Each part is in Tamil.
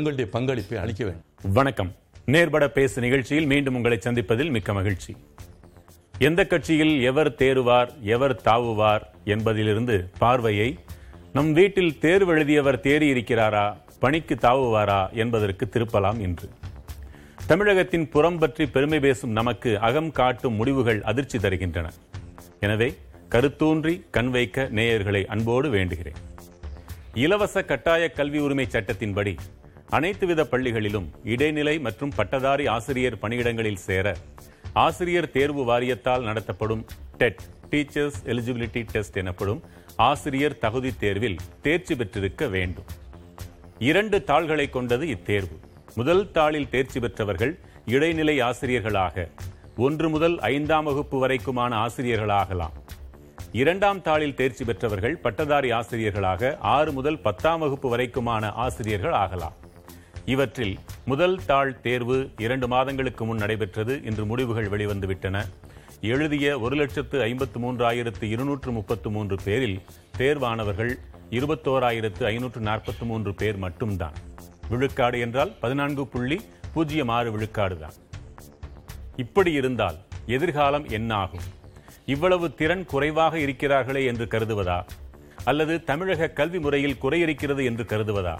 உங்களுடைய பங்களிப்பை அளிக்க வேண்டும். வணக்கம். நேர்பட பேசு நிகழ்ச்சியில் மீண்டும் உங்களை சந்திப்பதில் மிக்க மகிழ்ச்சி. எந்த கட்சியில் எவர் தேறுவார் எவர் தாவுவார் என்பதிலிருந்து பார்வையை நம் வீட்டில் தேர்வு எழுதியவர் தேறி இருக்கிறாரா பணிக்கு தாவுவாரா என்பதற்கு திருப்பலாம் இன்று. தமிழகத்தின் புறம் பற்றி பெருமை பேசும் நமக்கு அகம் காட்டும் முடிவுகள் அதிர்ச்சி தருகின்றன. எனவே கருத்தூன்றி கண் வைக்க நேயர்களை அன்போடு வேண்டுகிறேன். இலவச கட்டாய கல்வி உரிமை சட்டத்தின்படி அனைத்து வித பள்ளிகளிலும் இடைநிலை மற்றும் பட்டதாரி ஆசிரியர் பணியிடங்களில் சேர ஆசிரியர் தேர்வு வாரியத்தால் நடத்தப்படும் டெட் டீச்சர்ஸ் எலிஜிபிலிட்டி டெஸ்ட் எனப்படும் ஆசிரியர் தகுதி தேர்வில் தேர்ச்சி பெற்றிருக்க வேண்டும். இரண்டு தாள்களை கொண்டது இத்தேர்வு. முதல் தாளில் தேர்ச்சி பெற்றவர்கள் இடைநிலை ஆசிரியர்களாக ஒன்று முதல் ஐந்தாம் வகுப்பு வரைக்குமான ஆசிரியர்களாகலாம். இரண்டாம் தாளில் தேர்ச்சி பெற்றவர்கள் பட்டதாரி ஆசிரியர்களாக ஆறு முதல் பத்தாம் வகுப்பு வரைக்குமான ஆசிரியர்கள் ஆகலாம். இவற்றில் முதல் தாள் தேர்வு இரண்டு மாதங்களுக்கு முன் நடைபெற்றது. இன்று முடிவுகள் வெளிவந்துவிட்டன. எழுதிய ஒரு லட்சத்து ஐம்பத்து மூன்றாயிரத்து இருநூற்று முப்பத்து மூன்று பேரில் தேர்வானவர்கள் இருபத்தோராயிரத்து ஐநூற்று நாற்பத்தி மூன்று பேர் மட்டும்தான். விழுக்காடு என்றால் பதினான்கு புள்ளி பூஜ்ஜியம் ஆறு விழுக்காடு தான். இப்படி இருந்தால் எதிர்காலம் என்ன ஆகும் இவ்வளவு திறன் குறைவாக இருக்கிறார்களே என்று கருதுவதா? அல்லது தமிழக கல்வி முறையில் குறையிருக்கிறது என்று கருதுவதா?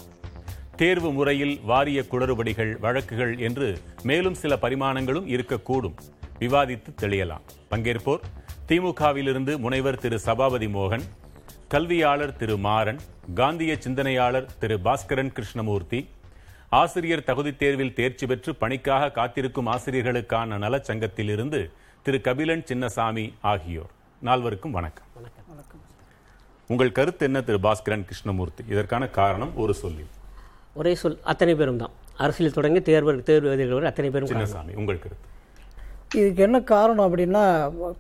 தேர்வு முறையில் வாரிய குளறுபடிகள் வழக்குகள் என்று மேலும் சில பரிமாணங்களும் இருக்கக்கூடும். விவாதித்து தெளியலாம். பங்கேற்போர் திமுகவிலிருந்து முனைவர் திரு. சபாபதி மோகன் கல்வியாளர் திரு. மாறன் காந்திய சிந்தனையாளர் திரு. பாஸ்கரன் கிருஷ்ணமூர்த்தி ஆசிரியர் தகுதித் தேர்வில் தேர்ச்சி பெற்று பணிக்காக காத்திருக்கும் ஆசிரியர்களுக்கான நலச்சங்கத்திலிருந்து திரு. கபிலன் சின்னசாமி ஆகியோர். நால்வருக்கும் வணக்கம். உங்கள் கருத்து என்ன திரு. பாஸ்கரன் கிருஷ்ணமூர்த்தி? இதற்கான காரணம் ஒரு சொல்லி ஒரே சொல் அத்தனை பேரும் தான். அரசியல் தொடங்கி தேர்வு தேர்வு எழுதுகிறவர் அத்தனை பேரும் இதுக்கு என்ன காரணம் அப்படின்னா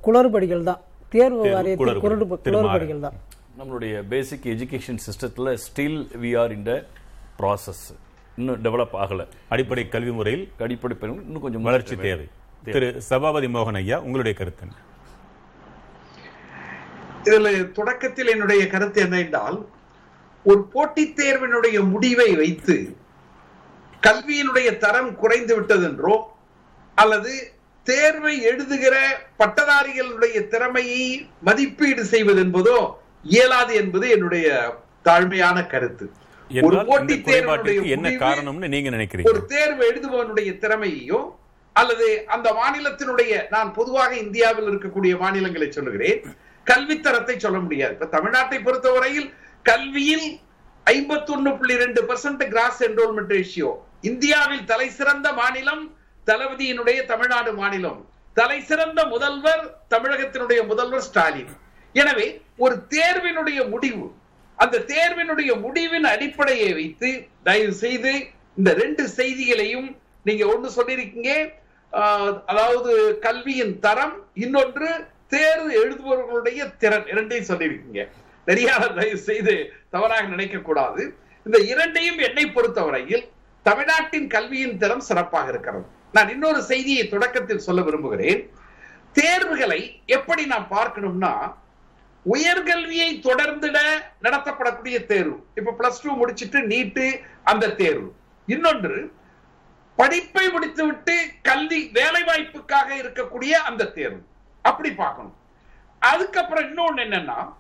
குளறுபடிகள் தான். தேர்வு வாரியத்தில் குளறுபடிகள் தான். நம்மளுடைய பேசிக் எஜுகேஷன் சிஸ்டத்தில் still we are in the process இன்னும் டெவலப் ஆகலை. அடிப்படை கல்வி முறையில் அடிப்படை இன்னும் கொஞ்சம் வளர்ச்சி தேவை. திரு சபாபதி மோகன் ஐயா உங்களுடைய கருத்து என்ன? இதுல தொடக்கத்தில் என்னுடைய கருத்து என்ன என்றால் ஒரு போட்டித் தேர்வினுடைய முடிவை வைத்து கல்வியினுடைய தரம் குறைந்து விட்டது என்றோ அல்லது தேர்வை எழுதுகிற பட்டதாரிகளுடைய திறமையை மதிப்பீடு செய்வது என்பதோ இயலாது என்பது என்னுடைய தாழ்மையான கருத்து. ஒரு தேர்வினுடைய குறைபாட்டிற்கு என்ன காரணம்னு நீங்க நினைக்கிறீங்க? ஒரு தேர்வு எழுதுபவனுடைய திறமையையோ அல்லது அந்த மாநிலத்தினுடைய நான் பொதுவாக இந்தியாவில் இருக்கக்கூடிய மாநிலங்களை சொல்லுகிறேன் கல்வித்தரத்தை சொல்ல முடியாது. இப்ப தமிழ்நாட்டை பொறுத்தவரையில் கல்வியில் ஐம்பத்தொன்னு புள்ளி ரெண்டு பர்சன்ட் கிராஸ் என்ரோல்மெண்ட் ரேஷியோ இந்தியாவில் தலை சிறந்த மாநிலம் தளபதியினுடைய தமிழ்நாடு மாநிலம். தலை சிறந்த முதல்வர் தமிழகத்தினுடைய முதல்வர் ஸ்டாலின். எனவே ஒரு தேர்வினுடைய முடிவு அந்த தேர்வினுடைய முடிவின் அடிப்படையை வைத்து தயவு செய்து இந்த ரெண்டு செய்திகளையும் நீங்க ஒன்று சொல்லியிருக்கீங்க. அதாவது கல்வியின் தரம் இன்னொன்று தேர்வு எழுதுபவர்களுடைய திறன் இரண்டையும் சொல்லியிருக்கீங்க. தெரியாத தயவு செய்து தவறாக நினைக்க கூடாது இந்த இரண்டையும் என்னை பொறுத்தவரையில் தமிழ்நாட்டின் கல்வியின் தரம் சிறப்பாக இருக்கிறது. நான் இன்னொரு செய்தியை தொடக்கத்தில் சொல்ல விரும்புகிறேன். தேர்வுகளை எப்படி நாம் பார்க்கணும்னா உயர்கல்வியை தொடர்ந்துட நடத்தப்படக்கூடிய தேர்வு. இப்ப பிளஸ் டூ முடிச்சிட்டு நீட்டு அந்த தேர்வு. இன்னொன்று படிப்பை முடித்துவிட்டு கல்வி வேலை வாய்ப்புக்காக இருக்கக்கூடிய அந்த தேர்வு. அப்படி பார்க்கணும். அதுக்கப்புறம் இன்னொன்னு என்னன்னா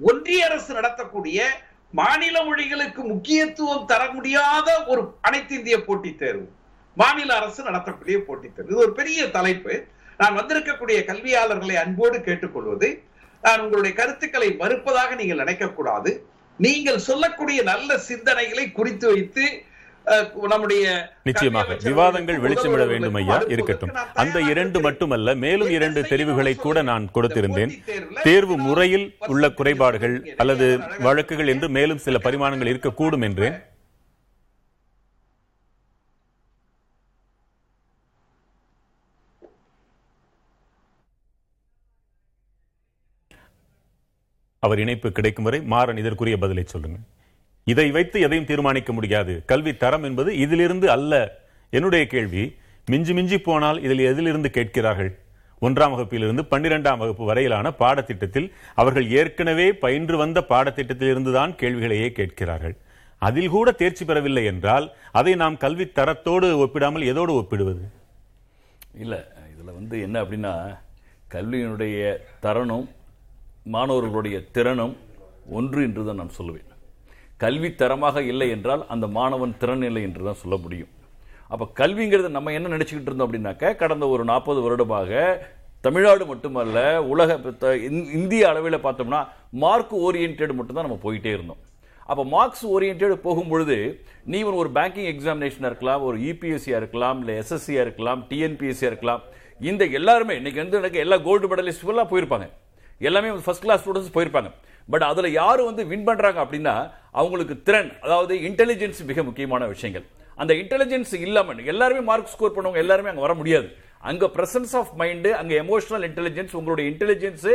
ஒன்றிய அரசு நடத்தக்கூடிய மாநில மொழிகளுக்கு முக்கியத்துவம் தர முடியாத ஒரு அனைத்து இந்திய போட்டித் தேர்வு. மாநில அரசு நடத்தக்கூடிய போட்டித் தேர்வு. இது ஒரு பெரிய தலைப்பு. நான் வந்திருக்கக்கூடிய கல்வியாளர்களை அன்போடு கேட்டுக்கொள்வது நான் உங்களுடைய கருத்துக்களை மறுப்பதாக நீங்கள் நினைக்கக்கூடாது. நீங்கள் சொல்லக்கூடிய நல்ல சிந்தனைகளை குறித்து வைத்து நம்முடைய நிச்சயமாக விவாதங்கள் வெளிச்சமிட வேண்டும் ஐயா இருக்கட்டும் அந்த இரண்டு. மட்டுமல்ல மேலும் இரண்டு தெரிவுகளை கூட. நான் கொடுத்திருந்தேன் தேர்வு முறையில் உள்ள குறைபாடுகள். அல்லது வழக்குகள் என்று மேலும் சில பரிமாணங்கள் இருக்கக்கூடும் என்றேன் அவர் இணைப்பு கிடைக்கும் வரை மாறன் இதற்குரிய பதிலை சொல்லுங்க இதை வைத்து எதையும் தீர்மானிக்க முடியாது. கல்வி தரம் என்பது இதிலிருந்து அல்ல. என்னுடைய கேள்வி மிஞ்சி மிஞ்சி போனால் இதில் எதிலிருந்து கேட்கிறார்கள்? ஒன்றாம் வகுப்பிலிருந்து பன்னிரெண்டாம் வகுப்பு வரையிலான பாடத்திட்டத்தில் அவர்கள் ஏற்கனவே பயின்று வந்த பாடத்திட்டத்தில் இருந்துதான் கேள்விகளையே கேட்கிறார்கள். அதில் கூட தேர்ச்சி பெறவில்லை என்றால் அதை நாம் கல்வி தரத்தோடு ஒப்பிடாமல் எதோடு ஒப்பிடுவது? இல்லை இதில் வந்து என்ன அப்படின்னா கல்வியினுடைய தரனும் மாணவர்களுடைய திறனும் ஒன்று என்று தான் நான் சொல்லுவேன். கல்வி தரமாக இல்லை என்றால் அந்த மாணவன் திறன் இல்லை என்று தான் சொல்ல முடியும். அப்போ கல்விங்கிறது நம்ம என்ன நினச்சிக்கிட்டு இருந்தோம் அப்படின்னாக்க கடந்த ஒரு நாற்பது வருடமாக தமிழ்நாடு மட்டுமல்ல உலக இந்திய அளவில் பார்த்தோம்னா மார்க் ஓரியன்ட் மட்டும்தான் நம்ம போயிட்டே இருந்தோம். அப்போ மார்க்ஸ் ஓரியன்ட் போகும்பொழுது நீ ஒரு பேங்கிங் எக்ஸாமினேஷனாக இருக்கலாம் ஒரு இபிஎஸ்சியாக இருக்கலாம் இல்லை எஸ்எஸ்சியாக இருக்கலாம் டிஎன்பிஎஸ்சியாக இருக்கலாம். இந்த எல்லாருமே இன்னைக்கு வந்து எனக்கு எல்லா கோல்டு மெடலிஸ்ட்டுலாம் போயிருப்பாங்க. எல்லாமே ஃபஸ்ட் கிளாஸ் ஸ்டூடெண்ட்ஸ் போயிருப்பாங்க. பட் அதில் யார் வந்து வின் பண்ணுறாங்க அப்படின்னா அவங்களுக்கு திறன் அதாவது இன்டெலிஜென்ஸ் மிக முக்கியமான விஷயங்கள். அந்த இன்டெலிஜென்ஸ் இல்லாமல் எல்லாருமே மார்க் ஸ்கோர் பண்ணுவாங்க எல்லாருமே அங்கே வர முடியாது. அங்கே ப்ரெசன்ஸ் ஆஃப் மைண்டு அங்கே எமோஷனல் இன்டெலிஜென்ஸ் உங்களுடைய இன்டெலிஜென்ஸு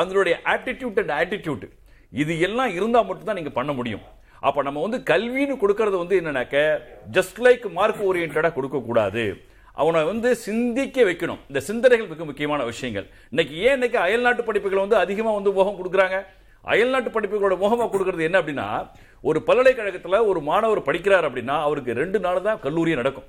அதனுடைய ஆட்டிடியூட் அண்ட் ஆட்டிடியூட் இது எல்லாம் இருந்தால் மட்டும்தான் நீங்கள் பண்ண முடியும். அப்போ நம்ம வந்து கல்வின்னு கொடுக்கறது வந்து என்னன்னாக்க ஜஸ்ட் லைக் மார்க் ஓரியன்டாக கொடுக்கக்கூடாது அவனை வந்து சிந்திக்க வைக்கணும். இந்த சிந்தனைகள் மிக முக்கியமான விஷயங்கள். இன்னைக்கு ஏன் இன்னைக்கு அயல்நாட்டு படிப்புகள் வந்து அதிகமாக வந்து முகம் கொடுக்குறாங்க? அயல்நாட்டு படிப்புகளோட முகமாக கொடுக்கறது என்ன அப்படின்னா ஒரு பல்கலைக்கழகத்தில் ஒரு மாணவர் படிக்கிறார் அப்படின்னா அவருக்கு ரெண்டு நாள் தான் கல்லூரியே நடக்கும்.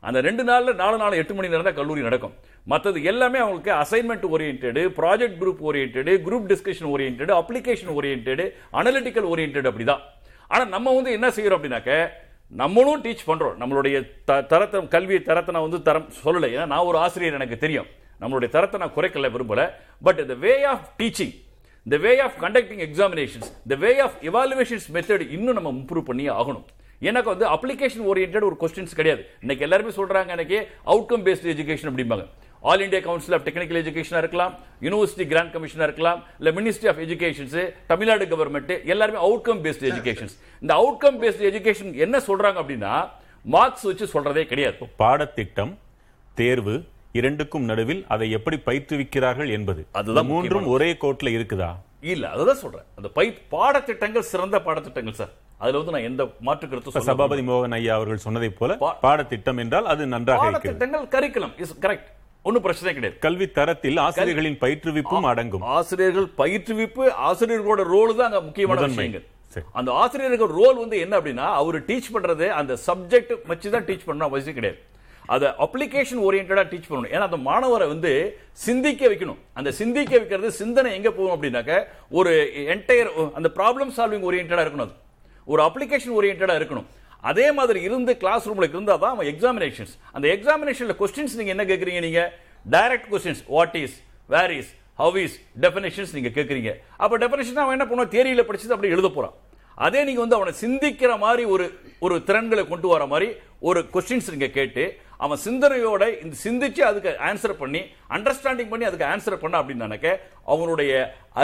அந்த ரெண்டு நாளில் நாலு நாள் எட்டு மணி நேரம் தான் கல்லூரி நடக்கும். மற்றது எல்லாமே அவங்களுக்கு assignment orient project group orient group discussion orient application orient analytical orient அப்படிதான். ஆனால் நம்ம வந்து என்ன செய்கிறோம் அப்படின்னாக்க நம்மளும் டீச் பண்ணுறோம் நம்மளுடைய த- தரத்தை கல்வி தரத்தை நான் வந்து தரம் சொல்லலை. ஏன்னா நான் ஒரு ஆசிரியர் எனக்கு தெரியும். நம்மளுடைய தரத்தை நான் குறைக்கல விரும்பலை. But the way of teaching the way of conducting examinations the way of evaluations method இன்னும் நம்ம இம்ப்ரூவ் பண்ணி ஆகணும். எனக்கு வந்து அப்ளிகேஷன் ஓரியன்ட் ஒரு கொஸ்டின்ஸ் கிடையாது. இன்னைக்கு எல்லாருமே சொல்றாங்க எனக்கு அவுட்கம் பேஸ்ட் எஜுகேஷன் அப்படிம்பாங்க. All India council of technical எஜுகேஷனாக இருக்கலாம் யூனிவர்சிட்டி கிராண்ட் கமிஷனாக இருக்கலாம் இல்லை ministry of educations Tamil Nadu government எல்லாருமே அவுட்கம் பேஸ்ட் எஜுகேஷன்ஸ் இந்த அவுட்கம் பேஸ்ட் எஜுகேஷன் என்ன சொல்றாங்க அப்படின்னா மார்க்ஸ் வச்சு சொல்றதே கிடையாது. பாடத்திட்டம் தேர்வு இரண்டுக்கும் நடுவில் அதை எப்படி பயிற்றுவிக்கிறார்கள் என்பது. அதுதான் மூன்றும் ஒரே கோட்ல இருக்குதா? இல்ல அதுதான் சொல்றேன். அந்த பை பாடத்திட்டங்கள் சிறந்த பாடத்திட்டங்கள் சார். அதுல வந்து நான் எந்த மாற்று கருத்து சபாபதி மோகன் ஐயா அவர்கள் சொன்னதைப் போல பாடத்திட்டம் என்றால் அது நன்றாக பாடத்திட்டங்கள் கரிக்குலம் இஸ் கரெக்ட் ஒன்றும் பிரச்சனை கிடையாது. கல்வி தரத்தில் ஆசிரியர்களின் பயிற்றுவிப்பும் அடங்கும். ஆசிரியர்கள் பயிற்றுவிப்பு ஆசிரியர்களோட ரோல் தான் அங்க முக்கியமான. விஷயங்கள். அந்த ஆசிரியர்கள் ரோல் வந்து என்ன அப்படின்னா அவர் டீச் பண்றது அந்த சப்ஜெக்ட் வச்சு தான் டீச் பண்ணணும் அவசியம் கிடையாது. அதை அப்ளிகேஷன் ஓரியன்டாக டீச் பண்ணணும். ஏன்னா அந்த மாணவரை வந்து சிந்திக்க வைக்கணும். அந்த சிந்திக்க வைக்கிறது சிந்தனை எங்கே போகும் அப்படின்னாக்க ஒரு என்டையர் அந்த ப்ராப்ளம் சால்விங் ஓரியன்டாக இருக்கணும் அது. ஒரு அப்ளிகேஷன் ஓரியன்டாக இருக்கணும். அதே மாதிரி இருந்து கிளாஸ் ரூமில் இருந்தால் தான் அவன் எக்ஸாமினேஷன்ஸ் அந்த எக்ஸாமினேஷனில் கொஸ்டின்ஸ் நீங்கள் என்ன கேட்குறீங்க நீங்கள் direct questions what is where is how is definitions நீங்கள் கேட்குறீங்க அப்போ டெஃபினேஷன் அவன் என்ன பண்ணுவான்? தேரியில் படிச்சது அப்படி எழுத போகிறான் அதே நீங்கள் வந்து அவனை சிந்திக்கிற மாதிரி ஒரு ஒரு திறன்களை கொண்டு வர மாதிரி ஒரு கொஸ்டின்ஸ் நீங்கள் கேட்டு அவன் சிந்தனையோட இந்த சிந்திச்சு அதுக்கு ஆன்சர் பண்ணி அண்டர்ஸ்டாண்டிங் பண்ணி அதுக்கு ஆன்சர் பண்ண அப்படின்னு நினைக்க அவனுடைய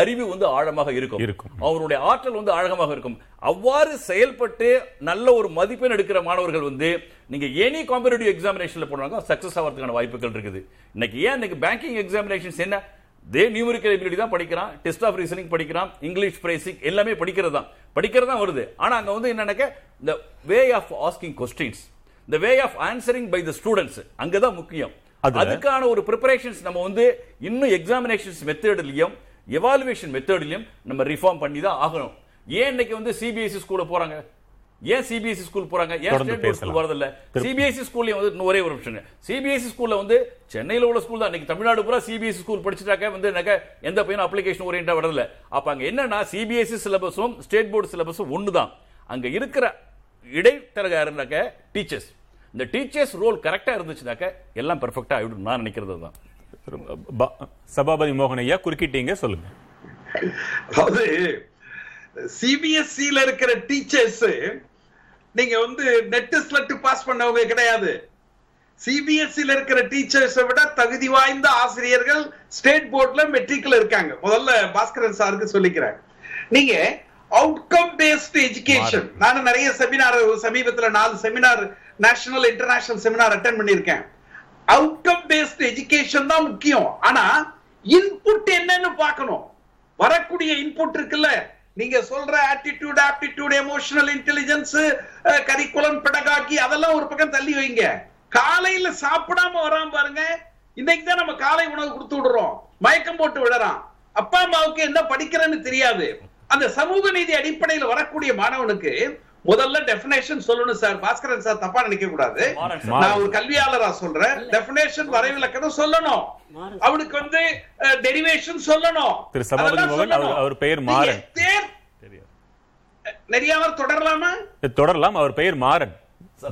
அறிவு வந்து ஆழமாக இருக்கும். இருக்கும். அவருடைய ஆற்றல் வந்து ஆழமாக இருக்கும். அவ்வாறு செயல்பட்டு நல்ல ஒரு மதிப்பெண் எடுக்கிற மாணவர்கள் வந்து நீங்க எனி காம்படிட்டிவ் எக்ஸாமினேஷன்ல போனாங்க சக்சஸ் ஆகிறதுக்கான வாய்ப்புகள் இருக்குது. இன்னைக்கு ஏன் இன்னைக்கு பேங்கிங் எக்ஸாமினேஷன்ஸ் என்ன? தே நியூமரிக்கல் எபிலிட்டி தான் படிக்கிறான் டெஸ்ட் ஆஃப் ரீசனிங் படிக்கிறான் இங்கிலீஷ் பிரைசிங் எல்லாமே படிக்கிறது தான் படிக்கிறது தான் வருது. ஆனா அங்க வந்து என்னன்னாக்க இந்த வே ஆஃப் ஆஸ்கிங் கொஸ்டின்ஸ் இந்த way of answering by the students அங்கதான் முக்கியம். அதுல- அதுக்கான ஒரு ப்ரிப்பரேஷன்ஸ் நம்ம வந்து இன்னும் எக்ஸாமினேஷன்ஸ் மெத்தட்லயும் எவாலுவேஷன் மெத்தட்லயும் நம்ம ரிஃபார்ம் பண்ணி தான் ஆகணும். ஏன் இன்னைக்கு வந்து சிபிஎஸ்சி ஸ்கூல்ல போறாங்க? ஏன் சிபிஎஸ்சி ஸ்கூல் போறாங்க? ஏன் ஸ்டேட் போர்ட் ஸ்கூல். வரதில்ல சிபிஎஸ்சி ஸ்கூல்ல வந்து ஒரே ஒரு விஷயம் சிபிஎஸ்சி ஸ்கூல்ல வந்து சென்னையில உள்ள ஸ்கூல் தான். இன்னைக்கு தமிழ்நாடு பூரா சிபிஎஸ்சி ஸ்கூல் படிச்சுட்டாக்க வந்து எனக்கு எந்த பையனும் அப்ளிகேஷன் ஓரியன்டா வரதில்ல. அப்ப அங்க என்னன்னா சிபிஎஸ்சி சிலபஸும் ஸ்டேட் போர்டு சிலபஸும் ஒன்று தான் அங்க இருக்கிற இடைத்தரகாரனாக்க டீச்சர்ஸ் இந்த டீச்சர்ஸ் ரோல் கரெக்டா இருந்துச்சுனாக்க எல்லாம் பெர்ஃபெக்டா ஆயிடும் நான் நினைக்கிறது தான் சபாபதி மோகன் ஐயா குறுக்கிட்டீங்க சொல்லுங்க. அதாவது சிபிஎஸ்சில இருக்கிற டீச்சர்ஸ் நீங்க வந்து நெட் ஸ்லட் பாஸ் பண்ணவங்க கிடையாது. சிபிஎஸ்சில இருக்கிற டீச்சர்ஸை விட தகுதி வாய்ந்த ஆசிரியர்கள் ஸ்டேட் போர்ட்ல மெட்ரிக்ல இருக்காங்க. முதல்ல பாஸ்கரன் சாருக்கு சொல்லிக்கிறேன். நீங்க அவுட்கம் பேஸ்ட் எஜுகேஷன் நானும் நிறைய செமினார் சமீபத்துல நாலு seminar national international seminar attend பண்ணியிருக்கேன். அவுட்கம் பேஸ்ட் எஜுகேஷன் தான் முக்கியம். ஆனா இன்புட் என்னன்னு பார்க்கணும். வரக்கூடிய இன்புட் இருக்குல்ல. நீங்க சொல்ற attitude aptitude emotional intelligence curriculum pedagogy அதெல்லாம் ஒரு பக்கம் தள்ளி வைங்க. காலையில சாப்பிடாம வராம பாருங்க. இன்னைக்கு தான் நம்ம காலை உணவு கொடுத்து விடுறோம். மயக்கம் போட்டு விடுறான் அப்பா அம்மாவுக்கு என்ன படிக்கிறேன்னு தெரியாது. அந்த சமூக நீதி அடிப்படையில் வரக்கூடிய மாணவனுக்கு முதல்ல டெபினேஷன் சொல்லணும் சார். பாஸ்கரன் சார் தப்பா நினைக்க கூடாது. நான் ஒரு கல்வியாளரா சொல்றேன். டெபினேஷன் வரைவிலக்கணம் சொல்லணும். அவனுக்கு வந்து டெரிவேஷன் சொல்லணும். திரு சபாபதி அவர்- பெயர் மாறன். தேர் நெறியாவர் தொடரலாமா? தொடரலாம். அவர் பெயர் மாறன்.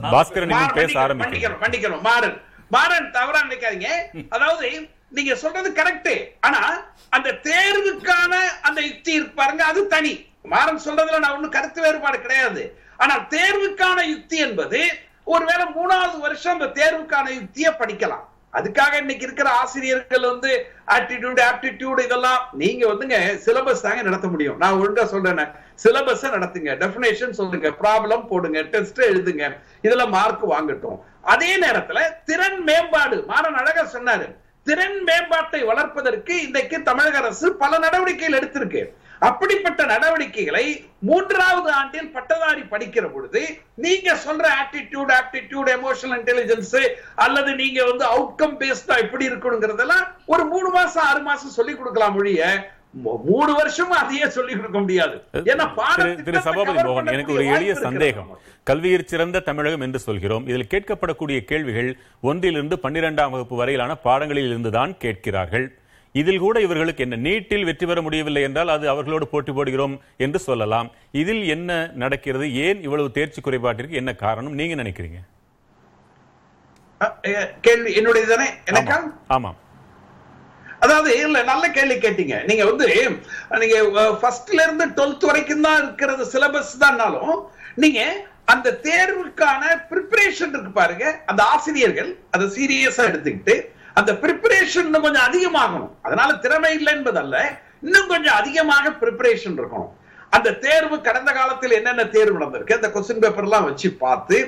பாஸ்கரன் பேச மன்னிக்கணும் மன்னிக்கணும் மாறன். மாறன் தவறா நினைக்காதீங்க. அதாவது நீங்க சொல்றது கரெக்ட் ஆனா அந்த தேர்வுக்கான அந்த யுக்தி பாருங்க அது தனி. மாறன் சொல்றதுல நான் ஒண்ணும் கருத்து வேறுபாடு கிடையாது. ஆனால் தேர்வுக்கான யுக்தி என்பது ஒருவேளை மூணாவது வருஷம் அந்த தேர்வுக்கான யுக்தியை படிக்கலாம். அதுக்காக இன்னைக்கு இருக்கிற ஆசிரியர்கள் வந்து ஆட்டிடியூட் ஆப்டிடியூட் இதெல்லாம் நீங்க வந்துங்க சிலபஸ் தாங்க நடத்த முடியும். நான் ஒழுங்கா சொல்றேன். சிலபஸ் நடத்துங்க. டெபினேஷன் சொல்லுங்க. ப்ராப்ளம் போடுங்க. டெஸ்ட் எழுதுங்க. இதுல மார்க் வாங்கட்டும். அதே நேரத்துல திறன் மேம்பாடு. மாறன் அழகா சொன்னாரு. திறன் மேம்பாட்டை வளர்ப்பதற்கு இன்றைக்கு தமிழக அரசு பல நடவடிக்கைகள் எடுத்திருக்கு. அப்படிப்பட்ட நடவடிக்கைகளை மூன்றாவது ஆண்டில் பட்டதாரி படிக்கிற பொழுது நீங்க சொல்ற ஆட்டிடியூட் ஆப்டிடியூட் எமோஷனல் இன்டெலிஜென்ஸ் அல்லது நீங்க வந்து அவுட்கம் பேஸ்டா எப்படி இருக்கணுங்கிறதெல்லாம் ஒரு மூணு மாசம் ஆறு மாசம் சொல்லி கொடுக்கலாம் ஒழிய மூ- மூணு வருஷமா அதையே சொல்லி கொடுக்க முடியாது. ஏன்னா திரு- சபாபதி மோகன் எனக்கு ஒரு எளிய சந்தேகம். கல்வியில் சிறந்த தமிழகம் என்று சொல்கிறோம். இதில் கேட்கப்படக்கூடிய கேள்விகள் ஒன்றிலிருந்து பன்னிரெண்டாம் வகுப்பு வரையிலான பாடங்களில் இருந்துதான் கேட்கிறார்கள். இதில் கூட இவர்களுக்கு என்ன நீட்டில் வெற்றி பெற முடியவில்லை என்றால் அது அவர்களோடு போட்டி போடுகிறோம் என்று சொல்லலாம். இதில் என்ன நடக்கிறது? ஏன் இவ்வளவு தேர்ச்சி குறைபாட்டிற்கு என்ன காரணம்? நீங்க நினைக்கிறீங்க? கேள்வி என்னுடைய தானே எனக்கா. ஆமாம். அதாவது இல்ல நல்ல கேள்வி கேட்டீங்க. நீங்க வந்து நீங்க ஃபர்ஸ்ட்ல இருந்து டுவெல்த் வரைக்கும் தான் இருக்கிறது சிலபஸ் தான்னாலும் நீங்க அந்த தேர்வுக்கான ப்ரிப்பரேஷன் இருக்கு பாருங்க. அந்த ஆசிரியர்கள் அதை சீரியஸா எடுத்துக்கிட்டு அந்த ப்ரிப்பரேஷன் இன்னும் கொஞ்சம் அதிகமாகணும். அதனால திறமை இல்லை என்பதல்ல. இன்னும் கொஞ்சம் அதிகமாக ப்ரிப்பரேஷன் இருக்கணும். அந்த தேர்வு கடந்த காலத்தில் என்னென்ன தேர்வு நடந்திருக்கு? அந்த கொஸ்டின் பேப்பர் எல்லாம் வச்சு பார்த்து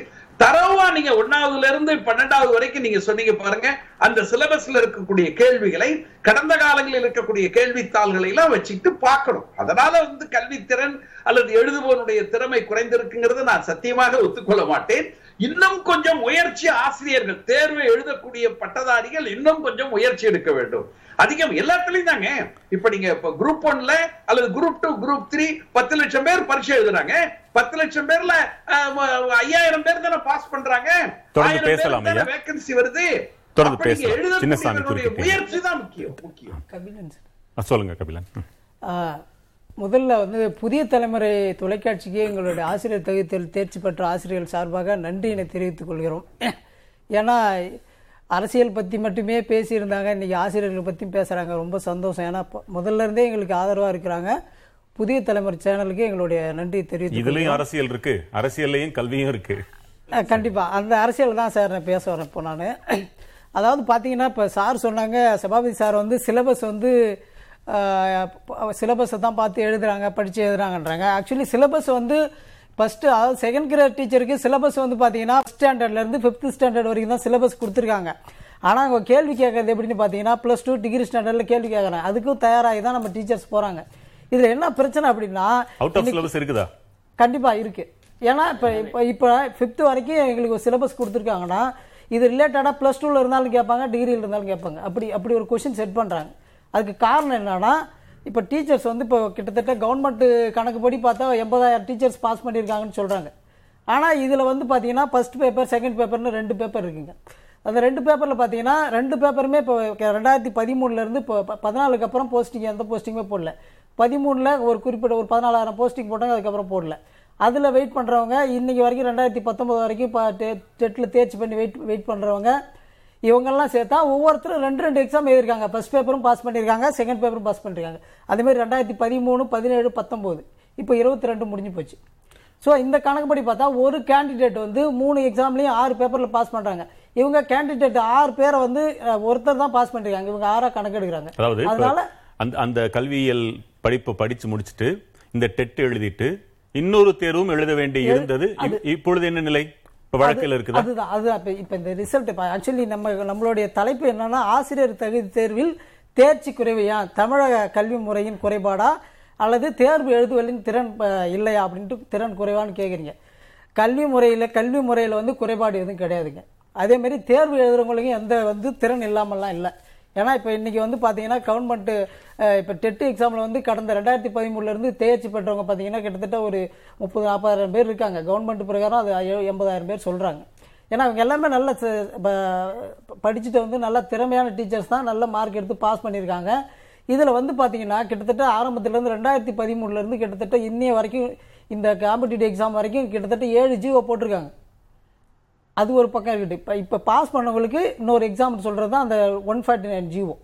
தரவா நீங்க ஒன்னாவதுல இருந்து பன்னெண்டாவது வரைக்கும் நீங்க சொன்னீங்க பாருங்க. அந்த சிலபஸ்ல இருக்கக்கூடிய கேள்விகளை கடந்த காலங்களில் இருக்கக்கூடிய கேள்வித்தாள்களை எல்லாம் வச்சுக்கிட்டு பார்க்கணும். அதனால வந்து கல்வித்திறன் அல்லது எழுதுபவனுடைய திறமை குறைந்திருக்குங்கிறது நான் சத்தியமாக ஒத்துக்கொள்ள மாட்டேன். இன்னும் கொஞ்சம் முயற்சி ஆசிரியர்கள் தேர்வை எழுதக்கூடிய பட்டதாரிகள் இன்னும் கொஞ்சம் முயற்சி எடுக்க வேண்டும். அதிகம் எல்லாத்துலயும் தாங்க. இப்ப நீங்க இப்ப குரூப் ஒன்ல அல்லது குரூப் டூ குரூப் த்ரீ பத்து லட்சம் பேர் பரீட்சை எழுதுறாங்க. பத்து லட்சம் பேர்ல ஐயாயிரம் பேர் தானே பாஸ் பண்றாங்க. தொடர்ந்து ஆயிரம் பேர். வேகன்சி வருது. குறுக்கிட்டீங்க. முயற்சி தான் முக்கியம் முக்கியம். கபிலன் சார். ஆ, சொல்லுங்க கபிலன். முதல்ல வந்து புதிய தலைமுறை தொலைக்காட்சிக்கு எங்களுடைய ஆசிரியர் தகுதியில் தேர்ச்சி பெற்ற ஆசிரியர்கள் சார்பாக நன்றியினை தெரிவித்துக் கொள்கிறோம். ஏன்னா அரசியல் பற்றி மட்டுமே பேசியிருந்தாங்க. இன்னைக்கு ஆசிரியர்கள் பற்றியும் பேசுகிறாங்க ரொம்ப சந்தோஷம். ஏன்னா முதல்ல இருந்தே எங்களுக்கு ஆதரவாக இருக்கிறாங்க. புதிய தலைமுறை சேனலுக்கு எங்களுடைய நன்றி தெரிவித்து இதுலயும் அரசியல் இருக்கு. அரசியல்லையும் கல்வியும் இருக்கு. அஹ் கண்டிப்பா. அந்த அரசியல் தான் சார் நான் பேச வரேன் இப்போ நான். அதாவது பார்த்தீங்கன்னா இப்போ சார் சொன்னாங்க சபாபதி சார் வந்து சிலபஸ் வந்து சிலபஸை தான் பார்த்து எழுதுறாங்க படித்து எழுதுறாங்கன்றாங்க. ஆக்சுவலி சிலபஸ் வந்து ஃபஸ்ட்டு அதாவது செகண்ட் கிரேட் டீச்சருக்கு சிலபஸ் வந்து பார்த்தீங்கன்னா ஃபஸ்ட் ஸ்டாண்டர்ட்லேருந்து ஃபிஃப்த் ஸ்டாண்டர்ட் வரைக்கும் தான் சிலபஸ் கொடுத்துருக்காங்க. ஆனால் அவங்க கேள்வி கேட்கறது எப்படின்னு பார்த்தீங்கன்னா ப்ளஸ் டூ டிகிரி ஸ்டாண்டர்டில் கேள்வி கேட்குறாங்க. அதுக்கும் தயாராகி தான் நம்ம டீச்சர்ஸ் போகிறாங்க இதில் என்ன பிரச்சனை அப்படின்னா இருக்குதா? கண்டிப்பா இருக்கு. ஏன்னா இப்போ இப்போ இப்போ ஃபிஃப்த் வரைக்கும் எங்களுக்கு ஒரு சிலபஸ் கொடுத்துருக்காங்கன்னா இது ரிலேட்டடாக ப்ளஸ் டூவில் இருந்தாலும் கேட்பாங்க டிகிரியில் இருந்தாலும் கேட்பாங்க. அப்படி அப்படி ஒரு கொஷின் செட் பண்ணுறாங்க அதுக்கு காரணம் என்னன்னா இப்போ டீச்சர்ஸ் வந்து இப்போ கிட்டத்தட்ட கவர்மெண்ட் கணக்குப்படி பார்த்தா எண்பதாயிரம் டீச்சர்ஸ் பாஸ் பண்ணியிருக்காங்கன்னு சொல்கிறாங்க ஆனால் இதில் வந்து பார்த்தீங்கன்னா ஃபர்ஸ்ட் பேப்பர் செகண்ட் பேப்பர்னு ரெண்டு பேப்பர் இருக்குங்க. அந்த ரெண்டு பேப்பரில் பார்த்தீங்கன்னா ரெண்டு பேப்பருமே இப்போ ரெண்டாயிரத்தி பதிமூணுலேருந்து இப்போ பதினாலுக்கு அப்புறம் போஸ்டிங் எந்த போஸ்டிங்குமே போடல. பதிமூணில் ஒரு குறிப்பிட்ட ஒரு பதினாலாயிரம் போஸ்டிங் போட்டாங்க அதுக்கப்புறம் போடல. அதில் வெயிட் பண்ணுறவங்க இன்றைக்கி வரைக்கும் ரெண்டாயிரத்தி பத்தொம்போது வரைக்கும் இப்போ டெட்டில் தேர்ச்சி பண்ணி வெயிட் வெயிட் பண்ணுறவங்க இவங்கெல்லாம் சேர்த்தா ஒவ்வொருத்தரும் ரெண்டு ரெண்டு எக்ஸாம் எழுதிருக்காங்க ஃபர்ஸ்ட் பேப்பரும் பாஸ் பண்ணியிருக்காங்க செகண்ட் பேப்பரும் பாஸ் பண்ணியிருக்காங்க. அதேமாதிரி ரெண்டாயிரத்தி பதிமூணு பதினேழு பத்தொம்போது இப்போ இருபத்தி ரெண்டு முடிஞ்சு போச்சு. ஸோ இந்த கணக்குப்படி பார்த்தா ஒரு கேண்டிடேட் வந்து மூணு எக்ஸாம்லேயும் ஆறு பேப்பரில் பாஸ் பண்ணுறாங்க இவங்க கேண்டிடேட் ஆறு பேரை வந்து ஒருத்தர் தான் பாஸ் பண்ணிருக்காங்க இவங்க ஆறா கணக்கெடுக்கிறாங்க அதனால அந்த அந்த கல்வியியல் படிப்பு படிச்சு முடிச்சுட்டு இந்த டெட் எழுதிட்டு இன்னொரு தேர்வும் எழுத வேண்டி இருந்தது. இப்- இப்பொழுது என்ன நிலை? வழக்கில் இருக்குதா? அதுதான் அதுதான். இப்போ இப்போ இந்த ரிசல்ட் இப்போ ஆக்சுவலி நம்ம நம்மளுடைய தலைப்பு என்னன்னா ஆசிரியர் தகுதி தேர்வில் தேர்ச்சி குறைவையா தமிழக கல்வி முறையின் குறைபாடா? அல்லது தேர்வு எழுதுவதின் திறன் இல்லையா அப்படின்ட்டு திறன் குறைவான்னு கேட்குறீங்க கல்வி முறையில் கல்வி முறையில் வந்து குறைபாடு எதுவும் கிடையாதுங்க. அதே மாதிரி தேர்வு எழுதுறவங்களுக்கும் எந்த வந்து திறன் இல்லாமல்லாம் இல்லை. ஏன்னா இப்போ இன்றைக்கி வந்து பார்த்தீங்கன்னா கவர்மெண்ட்டு இப்போ டெட்டு எக்ஸாமில் வந்து கடந்த ரெண்டாயிரத்தி பதிமூணுலேருந்து தேர்ச்சி பெற்றவங்க பார்த்தீங்கன்னா கிட்டத்தட்ட ஒரு முப்பது நாற்பதாயிரம் பேர் இருக்காங்க. கவர்மெண்ட் பிரகாரம் அது எண்பதாயிரம் பேர் சொல்கிறாங்க ஏன்னா அவங்க எல்லாமே நல்ல ப- படிச்சுட்டு வந்து நல்ல திறமையான டீச்சர்ஸ் தான் நல்ல மார்க் எடுத்து பாஸ் பண்ணியிருக்காங்க. இதில் வந்து பார்த்தீங்கன்னா கிட்டத்தட்ட ஆரம்பத்துலேருந்து ரெண்டாயிரத்தி பதிமூணுலேருந்து கிட்டத்தட்ட இன்னைய வரைக்கும் இந்த காம்படிட்டிவ் எக்ஸாம் வரைக்கும் கிட்டத்தட்ட ஏழு ஜீவோ போட்டிருக்காங்க. அது ஒரு பக்கம் இருக்குது. இப்போ இப்போ பாஸ் பண்ணவங்களுக்கு இன்னொரு எக்ஸாம்பிள் சொல்கிறது தான் அந்த ஒன் ஃபார்ட்டி நைன் ஜிஓ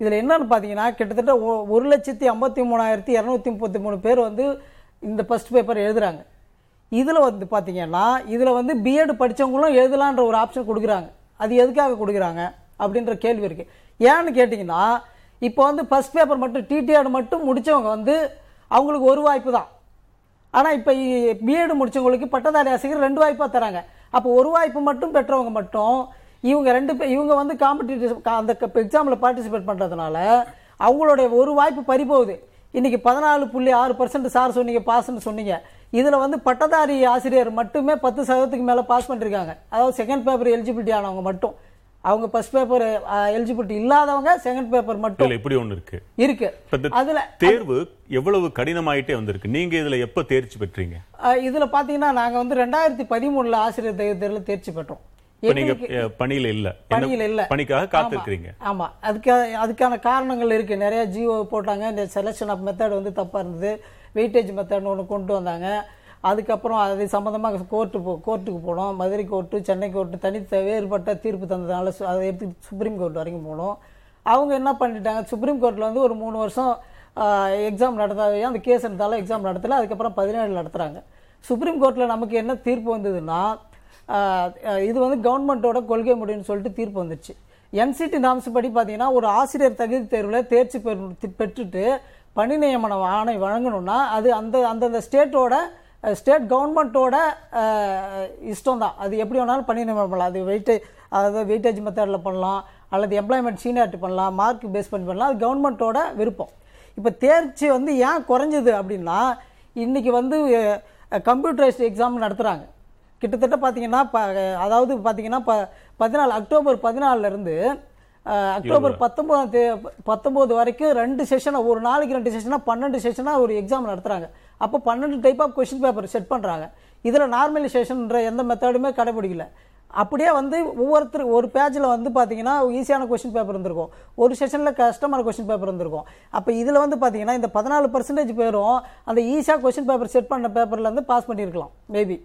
இதில் என்னென்னு பார்த்தீங்கன்னா கிட்டத்தட்ட ஒரு லட்சத்தி ஐம்பத்தி மூணாயிரத்தி இரநூத்தி முப்பத்தி மூணு பேர் வந்து இந்த ஃபஸ்ட் பேப்பர் எழுதுகிறாங்க இதில் வந்து பார்த்தீங்கன்னா இதில் வந்து பிஎட் படித்தவங்களும் எழுதலான்ற ஒரு ஆப்ஷன் கொடுக்குறாங்க. அது எதுக்காக கொடுக்குறாங்க? அப்படின்ற கேள்வி இருக்குது ஏன்னு கேட்டிங்கன்னா இப்போ வந்து ஃபர்ஸ்ட் பேப்பர் மட்டும் டிடிஆர் மட்டும் முடித்தவங்க வந்து அவங்களுக்கு ஒரு வாய்ப்பு தான். ஆனால் இப்போ பிஎட் முடித்தவங்களுக்கு பட்டதாரி ஆசிரியர் ரெண்டு வாய்ப்பாக தராங்க. அப்போ ஒரு வாய்ப்பு மட்டும் பெற்றவங்க மட்டும் இவங்க ரெண்டு பேர் இவங்க வந்து காம்படிட்டிவ் அந்த எக்ஸாமில் பார்ட்டிசிபேட் பண்ணுறதுனால அவங்களுடைய ஒரு வாய்ப்பு பறிபோகுது. போகுது பதினாலு புள்ளி ஆறு பர்சன்ட் சார் சொன்னீங்க பாஸ்ன்னு சொன்னீங்க. இதில் வந்து பட்டதாரி ஆசிரியர் மட்டுமே பத்து சதவீதத்துக்கு மேலே பாஸ் பண்ணிருக்காங்க. அதாவது செகண்ட் பேப்பர் எலிஜிபிலிட்டி ஆனவங்க மட்டும். அவங்க ஃபர்ஸ்ட் பேப்பர் எலிஜிபிலிட்டி இல்லாதவங்க செகண்ட் பேப்பர் மட்டும் இப்படி ஒண்ணு இருக்கு. இருக்கு. அதுல தேர்வு எவ்வளவு கடினமாயிட்டே வந்திருக்கு? நீங்க இதுல எப்ப தேர்ச்சி பெற்றீங்க? இதுல பாத்தீங்கன்னா நாங்க வந்து ரெண்டாயிரத்தி பதிமூணுல ஆசிரியர் தே- தேர்வுல தேர்ச்சி பெற்றோம். நீங்க பணியில இல்ல. பணியில இல்ல. பணிக்காக காத்திருக்கிறீங்க? ஆமா. அதுக்கு அதுக்கான காரணங்கள் இருக்கு. நிறைய ஜியோ போட்டாங்க. இந்த செலெக்ஷன் ஆஃப் மெத்தட் வந்து தப்பா இருந்தது. வெயிட்டேஜ் மெத்தட்னு ஒன்று கொண்டு வந்தாங்க. அதுக்கப்புறம் அது சம்மந்தமாக கோர்ட்டு போ கோர்ட்டுக்கு போனோம். மதுரை கோர்ட்டு சென்னை கோர்ட்டு தனித்த வேறுபட்ட தீர்ப்பு தந்ததுனால சு- அதை எடுத்து சுப்ரீம் கோர்ட் வரைக்கும் போனோம். அவங்க என்ன பண்ணிட்டாங்க? சுப்ரீம் கோர்ட்டில் வந்து ஒரு மூணு வருஷம் எக்ஸாம் நடத்தாவே அந்த கேஸ் எடுத்தாலும் எக்ஸாம் நடத்தல. அதுக்கப்புறம் பதினேழு நடத்துகிறாங்க சுப்ரீம் கோர்ட்டில் நமக்கு என்ன தீர்ப்பு வந்ததுன்னா இது வந்து கவர்மெண்ட்டோட கொள்கை முடிவுன்னு சொல்லிட்டு தீர்ப்பு வந்துச்சு. என்சிடி நாம்ஸ் படி பார்த்தீங்கன்னா ஒரு ஆசிரியர் தகுதி தேர்வில் தேர்ச்சி பெற்று பெற்றுட்டு பணி நியமன ஆணை வழங்கணும்னா அது அந்த அந்தந்த ஸ்டேட்டோட ஸ்டேட் கவர்மெண்ட்டோட இஷ்டம் தான் அது எப்படி வேணாலும் பணி நியமனம் பண்ணலாம் அது வெயிட்டேஜ் அதாவது வெயிட்டேஜ் மெத்தடில் பண்ணலாம் அல்லது எம்ப்ளாய்மெண்ட் சீனியாரிட்டி பண்ணலாம் மார்க் பேஸ் பண்ணி பண்ணலாம். அது கவர்மெண்ட்டோட விருப்பம். இப்போ தேர்ச்சி வந்து ஏன் குறைஞ்சது அப்படின்னா இன்னைக்கு வந்து கம்ப்யூட்டரைஸ்டு எக்ஸாம் நடத்துகிறாங்க கிட்டத்தட்ட பார்த்தீங்கன்னா ப அதாவது பார்த்தீங்கன்னா ப பதினாலு அக்டோபர் பதினாலிருந்து அக்டோபர் பத்தொம்போதாம் தே பத்தொம்போது வரைக்கும் ரெண்டு செஷனாக ஒரு நாளைக்கு ரெண்டு செஷனாக பன்னெண்டு செஷனாக ஒரு எக்ஸாம் நடத்துகிறாங்க அப்போ பன்னெண்டு type of question paper set பண்ணுறாங்க இதில் நார்மலைசேஷன்ன்ற எந்த மெத்தடுமே கடைபிடிக்கல. அப்படியே வந்து ஒவ்வொருத்தர் ஒரு பேஜில் வந்து பார்த்தீங்கன்னா ஈஸியான கொஷின் பேப்பர் இருந்திருக்கும். ஒரு செஷனில் கஷ்டமான கொஷின் பேப்பர் இருந்திருக்கும். அப்போ இதில் வந்து பார்த்தீங்கன்னா இந்த பதினாலு பர்சன்டேஜ் பேரும் அந்த ஈஸியாக கொஷின் பேப்பர் செட் பண்ண பேப்பரில் வந்து பாஸ் பண்ணியிருக்கலாம் மேபி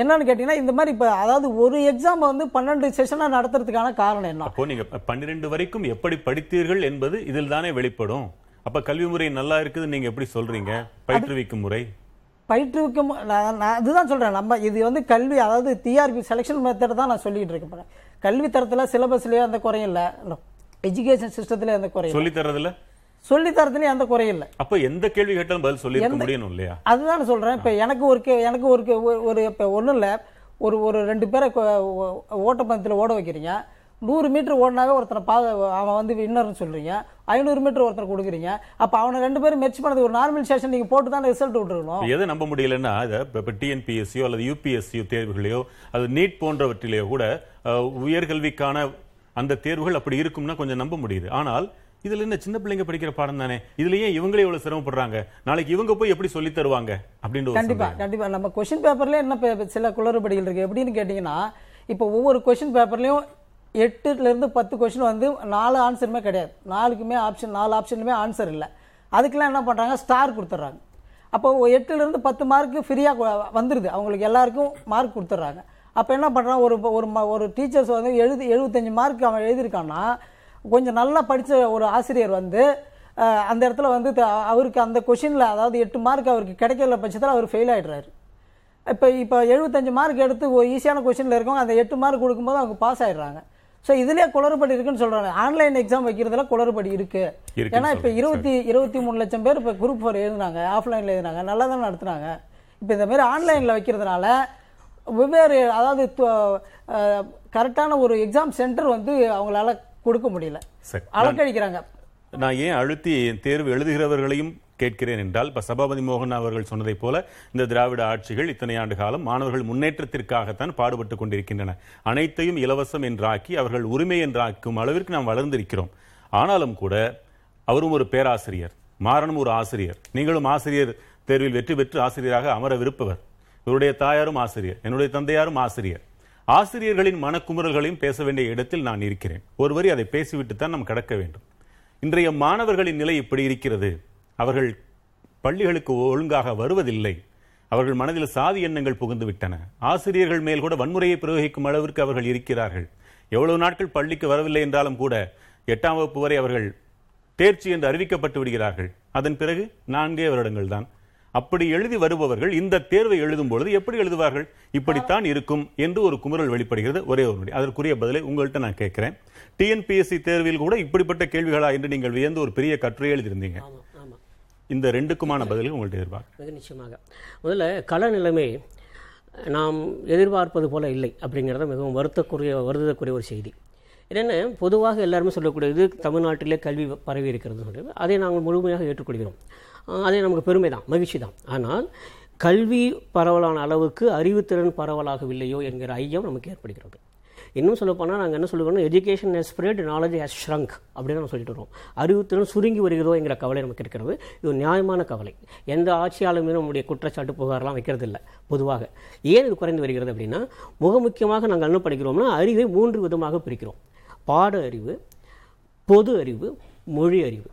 என்னன்னு கேட்டீங்கன்னா இந்த மாதிரி இப்போ அதாவது ஒரு எக்ஸாம் வந்து பன்னெண்டு செஷனாக நடத்துறதுக்கான காரணம் என்ன? அப்போ நீங்கள் பன்னிரெண்டு வரைக்கும் எப்படி படித்தீர்கள் என்பது இதில் தானே வெளிப்படும். அப்ப கல்வி முறை நல்லா இருக்குது நீங்க எப்படி சொல்றீங்க? பயிற்றுவிக்கும் முறை. பயிற்றுவிக்கும் நான் நான் அதுதான் சொல்கிறேன் நம்ம இது வந்து கல்வி அதாவது டிஆர்பி செலெக்ஷன் மெத்தட் தான் நான் சொல்லிட்டு இருக்கேன். கல்வி தரத்தில் சிலபஸ்லேயே எந்த குறையும் இல்லை. எஜுகேஷன் சிஸ்டத்தில் எந்த குறையும் சொல்லி தரதுல? சொல்லி தரத்துலேயும் எந்த குறையும் இல்லை. அப்ப எந்த கேள்வி கேட்டாலும் பதில் சொல்லி முடியணும் இல்லையா? அதுதான் சொல்றேன். இப்போ எனக்கு ஒரு கே- எனக்கு ஒரு ஒரு- இப்போ ஒன்றும் இல்லை. ஒரு ஒரு ரெண்டு பேரை கொ- ஓ- ஓட்டப்பந்தயத்தில் ஓட வைக்கிறீங்க. நூறு மீட்டர் ஓடினாவே ஒருத்தனை பா அவன் வந்து வின்னர்னு சொல்றீங்க. ஐநூறு மீட்டர் ஒருத்தனை கொடுக்குறீங்க. அப்போ அவனை ரெண்டு பேரும் மெர்ச் பண்ணது ஒரு நார்மல் ஸ்டேஷன் நீங்கள் போட்டு தான் ரிசல்ட் விட்டுருக்கணும் எதை நம்ப முடியலன்னா அதை இப்போ டிஎன்பிஎஸ்சியோ அல்லது யூபிஎஸ்சியோ தேர்வுகளையோ அது நீட் போன்றவற்றிலேயோ கூட உயர்கல்விக்கான அந்த தேர்வுகள் அப்படி இருக்கும்னா கொஞ்சம் நம்ப முடியுது. ஆனால் இதுல என்ன சின்ன பிள்ளைங்க படிக்கிற பாடம் தானே? இதுலயே இவங்களே இவ்வளவு சிரமப்படுறாங்க? நாளைக்கு இவங்க போய் எப்படி சொல்லி தருவாங்க? அப்படின்ற ஒரு கண்டிப்பா. கண்டிப்பா. நம்ம கொஷின் பேப்பர்ல என்ன சில குளறுபடிகள் இருக்கு? எப்படின்னு கேட்டிங்கன்னா இப்போ ஒவ்வொரு கொஷின் பேப்பர்லயும் எட்டுலேருந்து பத்து கொஷின் வந்து நாலு ஆன்சருமே கிடையாது. நாலுக்குமே ஆப்ஷன் நாலு ஆப்ஷனுமே ஆன்சர் இல்லை. அதுக்கெலாம் என்ன பண்ணுறாங்க ஸ்டார் கொடுத்துட்றாங்க. அப்போ எட்டுலேருந்து பத்து மார்க்கு ஃப்ரீயாக வந்துடுது அவங்களுக்கு எல்லாருக்கும் மார்க் கொடுத்துட்றாங்க. அப்போ என்ன பண்ணுறாங்க ஒரு ஒரு ம- ஒரு டீச்சர்ஸ் வந்து எழுதி எழுபத்தஞ்சி மார்க் அவன் எழுதியிருக்கான்னா கொஞ்சம் நல்லா படித்த ஒரு ஆசிரியர் வந்து அந்த இடத்துல வந்து த- அவருக்கு அந்த கொஷினில் அதாவது எட்டு மார்க் அவருக்கு கிடைக்கல பட்சத்தில் அவர் ஃபெயில் ஆகிடுறாரு இப்போ இப்போ எழுபத்தஞ்சு மார்க் எடுத்து ஒரு ஈஸியான கொஷினில் இருக்கவங்க அந்த எட்டு மார்க் கொடுக்கும்போது அவங்க பாஸ் ஆகிடுறாங்க ஸோ இதுலயே குளறுபடி இருக்குன்னு சொல்றாங்க. ஆன்லைன் எக்ஸாம் வைக்கிறதுல குளறுபடி இருக்கு. இருக்குன்னு ஏன்னா இப்போ. இருபத்தி இருபத்தி மூணு லட்சம் பேர் இப்போ குரூப் ஃபோர் எழுதுனாங்க ஆஃப்லைனில் எழுதுனாங்க நல்லா தான் நடத்துனாங்க. இப்போ இந்த மாதிரி ஆன்லைனில் வைக்கிறதுனால வெவ்வேறு அதாவது கரெக்டான ஒரு எக்ஸாம் சென்டர் வந்து அவங்களால கொடுக்க முடியல. அலக்கழிக்கிறாங்க. நான் ஏன் அழுத்தி தேர்வு எழுதுகிறவர்களையும் கேட்கிறேன் என்றால் இப்ப சபாபதி மோகன் அவர்கள் சொன்னதைப் போல இந்த திராவிட ஆட்சிகள் இத்தனை ஆண்டு காலம் மாணவர்கள் முன்னேற்றத்திற்காகத்தான் பாடுபட்டு கொண்டிருக்கின்றன. அனைத்தையும் இலவசம் என்றாக்கி அவர்கள் உரிமை என்றாக்கும் அளவிற்கு நாம் வளர்ந்திருக்கிறோம். ஆனாலும் கூட அவரும் ஒரு பேராசிரியர் மாறனும் ஒரு ஆசிரியர். நீங்களும் ஆசிரியர் தேர்வில் வெற்றி பெற்று ஆசிரியராக அமர விருப்பவர். இவருடைய தாயாரும் ஆசிரியர் என்னுடைய தந்தையாரும் ஆசிரியர். ஆசிரியர்களின் மனக்குமுறல்களையும் பேச வேண்டிய இடத்தில் நான் இருக்கிறேன். ஒருவரி அதை பேசிவிட்டு தான் நாம் கடக்க வேண்டும். இன்றைய மாணவர்களின் நிலை இப்படி இருக்கிறது. அவர்கள் பள்ளிகளுக்கு ஒழுங்காக வருவதில்லை. அவர்கள் மனதில் சாதி எண்ணங்கள் புகுந்து விட்டன ஆசிரியர்கள் மேல் கூட வன்முறையை பிரயோகிக்கும் அளவிற்கு அவர்கள் இருக்கிறார்கள். எவ்வளவு நாட்கள் பள்ளிக்கு வரவில்லை என்றாலும் கூட எட்டாம் வகுப்பு வரை அவர்கள் தேர்ச்சி என்று அறிவிக்கப்பட்டு விடுகிறார்கள். அதன் பிறகு நான்கே வருடங்கள் தான். அப்படி எழுதி வருபவர்கள் இந்த தேர்வை எழுதும் பொழுது எப்படி எழுதுவார்கள்? இப்படித்தான் இருக்கும் என்று ஒரு குமுறல் வெளிப்படுகிறது ஒரே ஒரு நொடி அதற்குரிய பதிலை உங்கள்கிட்ட நான் கேட்கிறேன். டிஎன்பிஎஸ்சி தேர்வில் கூட இப்படிப்பட்ட கேள்விகளா என்று நீங்கள் வியந்து ஒரு பெரிய கட்டுரை எழுதியிருந்தீங்க. இந்த ரெண்டுக்குமான பதில்கள் உங்கள்கிட்ட எதிர்பார்க்க மிக நிச்சயமாக. முதல்ல கள நிலைமை நாம் எதிர்பார்ப்பது போல இல்லை அப்படிங்கிறத மிகவும் வருத்தக்குரிய வருத்தக்குரிய ஒரு செய்தி. என்னென்ன? பொதுவாக எல்லாருமே சொல்லக்கூடியது தமிழ்நாட்டிலே கல்வி பரவி இருக்கிறது அதை நாங்கள் முழுமையாக ஏற்றுக்கொள்கிறோம். அதே நமக்கு பெருமை தான் மகிழ்ச்சி தான். ஆனால் கல்வி பரவலான அளவுக்கு அறிவுத்திறன் பரவலாகவில்லையோ என்கிற ஐயம் நமக்கு ஏற்படுகிறது. இன்னும் சொல்லப்போனால் நாங்கள் என்ன சொல்லுவோம்னா education has spread knowledge has shrunk அப்படின்னு நம்ம சொல்லிட்டு வரோம் அறிவுத்திறன் சுருங்கி வருகிறதோ என்கிற கவலை நமக்கு இருக்கிறது. இது ஒரு நியாயமான கவலை. எந்த ஆட்சியாளருமே நம்முடைய குற்றச்சாட்டு புகார்லாம் வைக்கிறது இல்லை பொதுவாக. ஏன் இது குறைந்து வருகிறது அப்படின்னா முக முக்கியமாக நாங்கள் என்ன படிக்கிறோம்னா அறிவை மூன்று விதமாக பிரிக்கிறோம். பாட அறிவு பொது அறிவு மொழி அறிவு.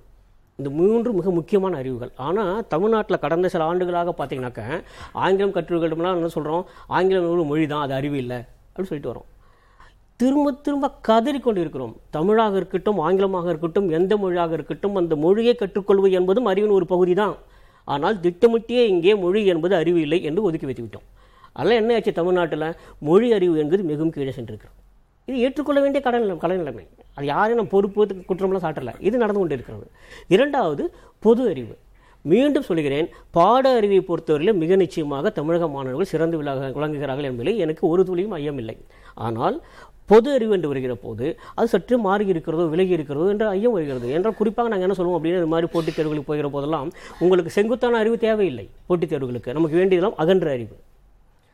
இந்த மூன்று மிக முக்கியமான அறிவுகள். ஆனால் தமிழ்நாட்டில் கடந்த சில ஆண்டுகளாக பார்த்தீங்கன்னாக்க ஆங்கிலம் கற்றவர்களிடம்லாம் என்ன சொல்கிறோம் ஆங்கிலம் மொழி தான் அது அறிவு இல்லை அப்படின்னு சொல்லிட்டு வரோம் திரும்ப திரும்ப கதறி கொண்டு இருக்கிறோம் தமிழாக இருக்கட்டும் ஆங்கிலமாக இருக்கட்டும் எந்த மொழியாக இருக்கட்டும் அந்த மொழியை கற்றுக்கொள்வது என்பதும் அறிவின் ஒரு பகுதி தான் ஆனால் திட்டமிட்டியே இங்கே மொழி என்பது அறிவு இல்லை என்று ஒதுக்கி வைத்துவிட்டோம். அதெல்லாம் என்ன ஆச்சு தமிழ்நாட்டில்? மொழி அறிவு என்பது மிகவும் கீழே சென்றிருக்கிறோம் இது ஏற்றுக்கொள்ள வேண்டிய கடன் கலைநிலைமை அது யாரையும் நம்ம பொறுப்பு குற்றம்லாம் சாட்டல. இது நடந்து கொண்டு இருக்கிறது இரண்டாவது பொது அறிவு. மீண்டும் சொல்கிறேன் பாட அறிவை பொறுத்தவரையிலும் மிக நிச்சயமாக தமிழக மாணவர்கள் சிறந்து விளங்க விளங்குகிறார்கள் என்பதில் எனக்கு ஒரு துளியும் ஐயமில்லை. ஆனால் பொது அறிவு என்று வருகிற போது அது சற்று மாறி இருக்கிறதோ விலகி இருக்கிறதோ என்ற ஐயம் வருகிறது. என்றால் குறிப்பாக நாங்கள் என்ன சொல்லுவோம் அப்படின்னா இது மாதிரி போட்டித் தேர்வுகளுக்கு போகிற போதெல்லாம் உங்களுக்கு செங்குத்தான அறிவு தேவையில்லை போட்டித் தேர்வுகளுக்கு. நமக்கு வேண்டியதெல்லாம் அகன்ற அறிவு.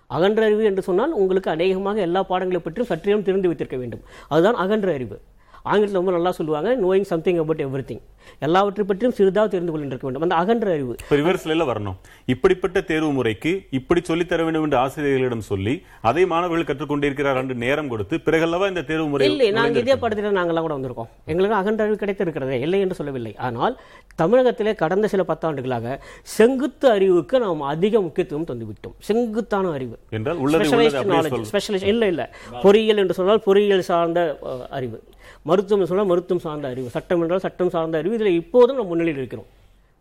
அகன்ற அறிவு என்று சொன்னால் உங்களுக்கு அநேகமாக எல்லா பாடங்களை பற்றியும் சற்றிலும் தெரிந்து வைத்திருக்க வேண்டும். அதுதான் அகன்ற அறிவு. ஆங்கிலத்தில் ரொம்ப நல்லா சொல்லுவாங்க knowing something about everything எல்லாவற்றை பற்றியும் சிறிதாக தெரிந்து கொண்டிருக்க வேண்டும். அந்த அகன்ற அறிவு. இப்ப ரிவர்ஸ்ல வரணும். இப்படிப்பட்ட தேர்வு முறைக்கு இப்படி சொல்லித் தர வேண்டும் என்று ஆசிரியர்களிடம் சொல்லி அதை மாணவர்கள் கற்றுக்கொண்டிருக்கிறார் என்று நேரம் கொடுத்து பிறகல்லவா இந்த தேர்வு முறை இல்லை நாங்கள் இதே. படத்தில் நாங்களாம் கூட வந்திருக்கோம். எங்களுக்கு அகன்ற அறிவு கிடைத்திருக்கிறதே இல்லை என்று சொல்லவில்லை. ஆனால் தமிழகத்திலே கடந்த சில பத்தாண்டுகளாக செங்குத்து அறிவுக்கு நாம் அதிக முக்கியத்துவம் தந்துவிட்டோம். செங்குத்தான அறிவு. என்றால் ஸ்பெஷலைஸ்ட் நாலேஜ் சொல் ஸ்பெஷலைஸ் இல்லை இல்லை. பொறியியல் என்று சொன்னால் பொறியியல் சார்ந்த அறிவு. மருத்துவம் சொன்னால் மருத்துவம் சார்ந்த அறிவு. சட்டம் என்றால் சட்டம் சார்ந்த அறிவு. இதில் இப்போதும் நம்ம முன்னிலையில் இருக்கிறோம்.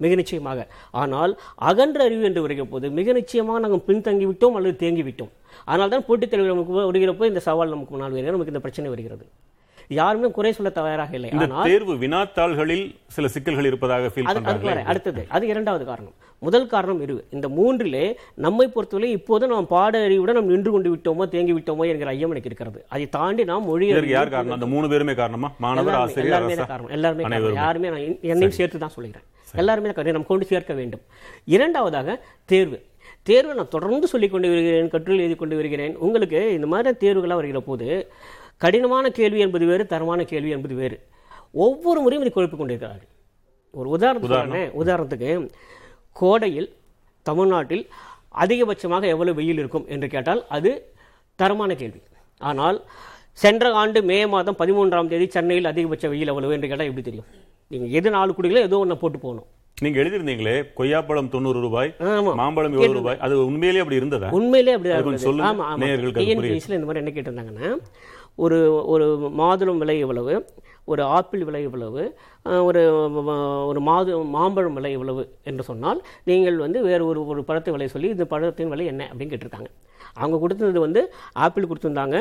மிக நிச்சயமாக. ஆனால் அகன்ற அறிவு என்று வருகிற போது மிக நிச்சயமாக நாங்கள் பின்தங்கிவிட்டோம் அல்லது தேங்கிவிட்டோம் அதனால்தான் தான் போட்டித் தலைவர் நமக்கு வருகிறப்போ இந்த சவால் நமக்கு முன்னால் வருகிறது. நமக்கு இந்த பிரச்சனை வருகிறது. யாருமே குறை சொல்ல தயாராக இல்லை. ஆனால் தேர்வு வினாத்தாள்களில் சில சிக்கல்கள் இருப்பதாக ஃபீல் பண்றாங்க. அடுத்தது அது இரண்டாவது காரணம். முதல் காரணம் இரு இந்த மூன்றிலே நம்மை பொறுத்தவரை இப்போது நாம் பாட அறிவுடன் நாம் நின்று கொண்டு விட்டோமோ தேங்கி விட்டோமோ என்கிற ஐயம் எனக்கு இருக்கிறது. அதை தாண்டி நாம் மொழி யார் காரணம்? அந்த மூணு பேருமே காரணமா? மாணவர் ஆசிரியர் எல்லாருமே காரணம். எல்லாருமே யாருமே நான் என்- என்னையும் சேர்த்து தான் சொல்கிறேன் எல்லாருமே காரணம். நம்ம கொண்டு சேர்க்க வேண்டும். இரண்டாவதாக தேர்வு. தேர்வு நான் தொடர்ந்து சொல்லிக் கொண்டு வருகிறேன் கட்டுரை எழுதி கொண்டு வருகிறேன். உங்களுக்கு இந்த மாதிரி தேர்வுகளாக வருகிற போது கடினமான கேள்வி என்பது வேறு தரமான கேள்வி என்பது வேறு. ஒவ்வொரு முறையும் இதை குழப்பிக் கொண்டிருக்கிறார்கள். ஒரு உதாரணத்துக்கு சொல்றேனே, உதாரணத்துக்கு கோடையில் தமிழ்நாட்டில் அதிகபட்சமாக எவ்வளவு வெயில் இருக்கும் என்று கேட்டால் அது தரமான கேள்வி. ஆனால் சென்ற ஆண்டு மே மாதம் பதிமூன்றாம் தேதி சென்னையில் அதிகபட்ச வெயில் எவ்வளவு என்று கேட்டால் எப்படி தெரியும்? நீங்கள் எது நாலு குடிகளோ ஏதோ ஒன்று போட்டு போகணும். நீங்க எழுதியிருந்தீங்களே கொய்யாப்பழம் தொண்ணூறு ரூபாய். மாம்பழம் ஏழு ரூபாய் அது உண்மையிலேயே அப்படி இருந்ததா? உண்மையிலே அப்படி சொல்லுங்க. இந்த மாதிரி என்ன கேட்டிருந்தாங்கன்னா ஒரு ஒரு மாதுளம் விலை எவ்வளவு? ஒரு ஆப்பிள் விலை எவ்வளவு? ஒரு ஒரு மாது மாம்பழம் விலை எவ்வளவு என்று சொன்னால் நீங்கள் வந்து வேறு ஒரு ஒரு பழத்து விலை சொல்லி இந்த பழத்தின் விலை என்ன அப்படின்னு கேட்டிருக்காங்க. அவங்க கொடுத்தது வந்து ஆப்பிள் கொடுத்திருந்தாங்க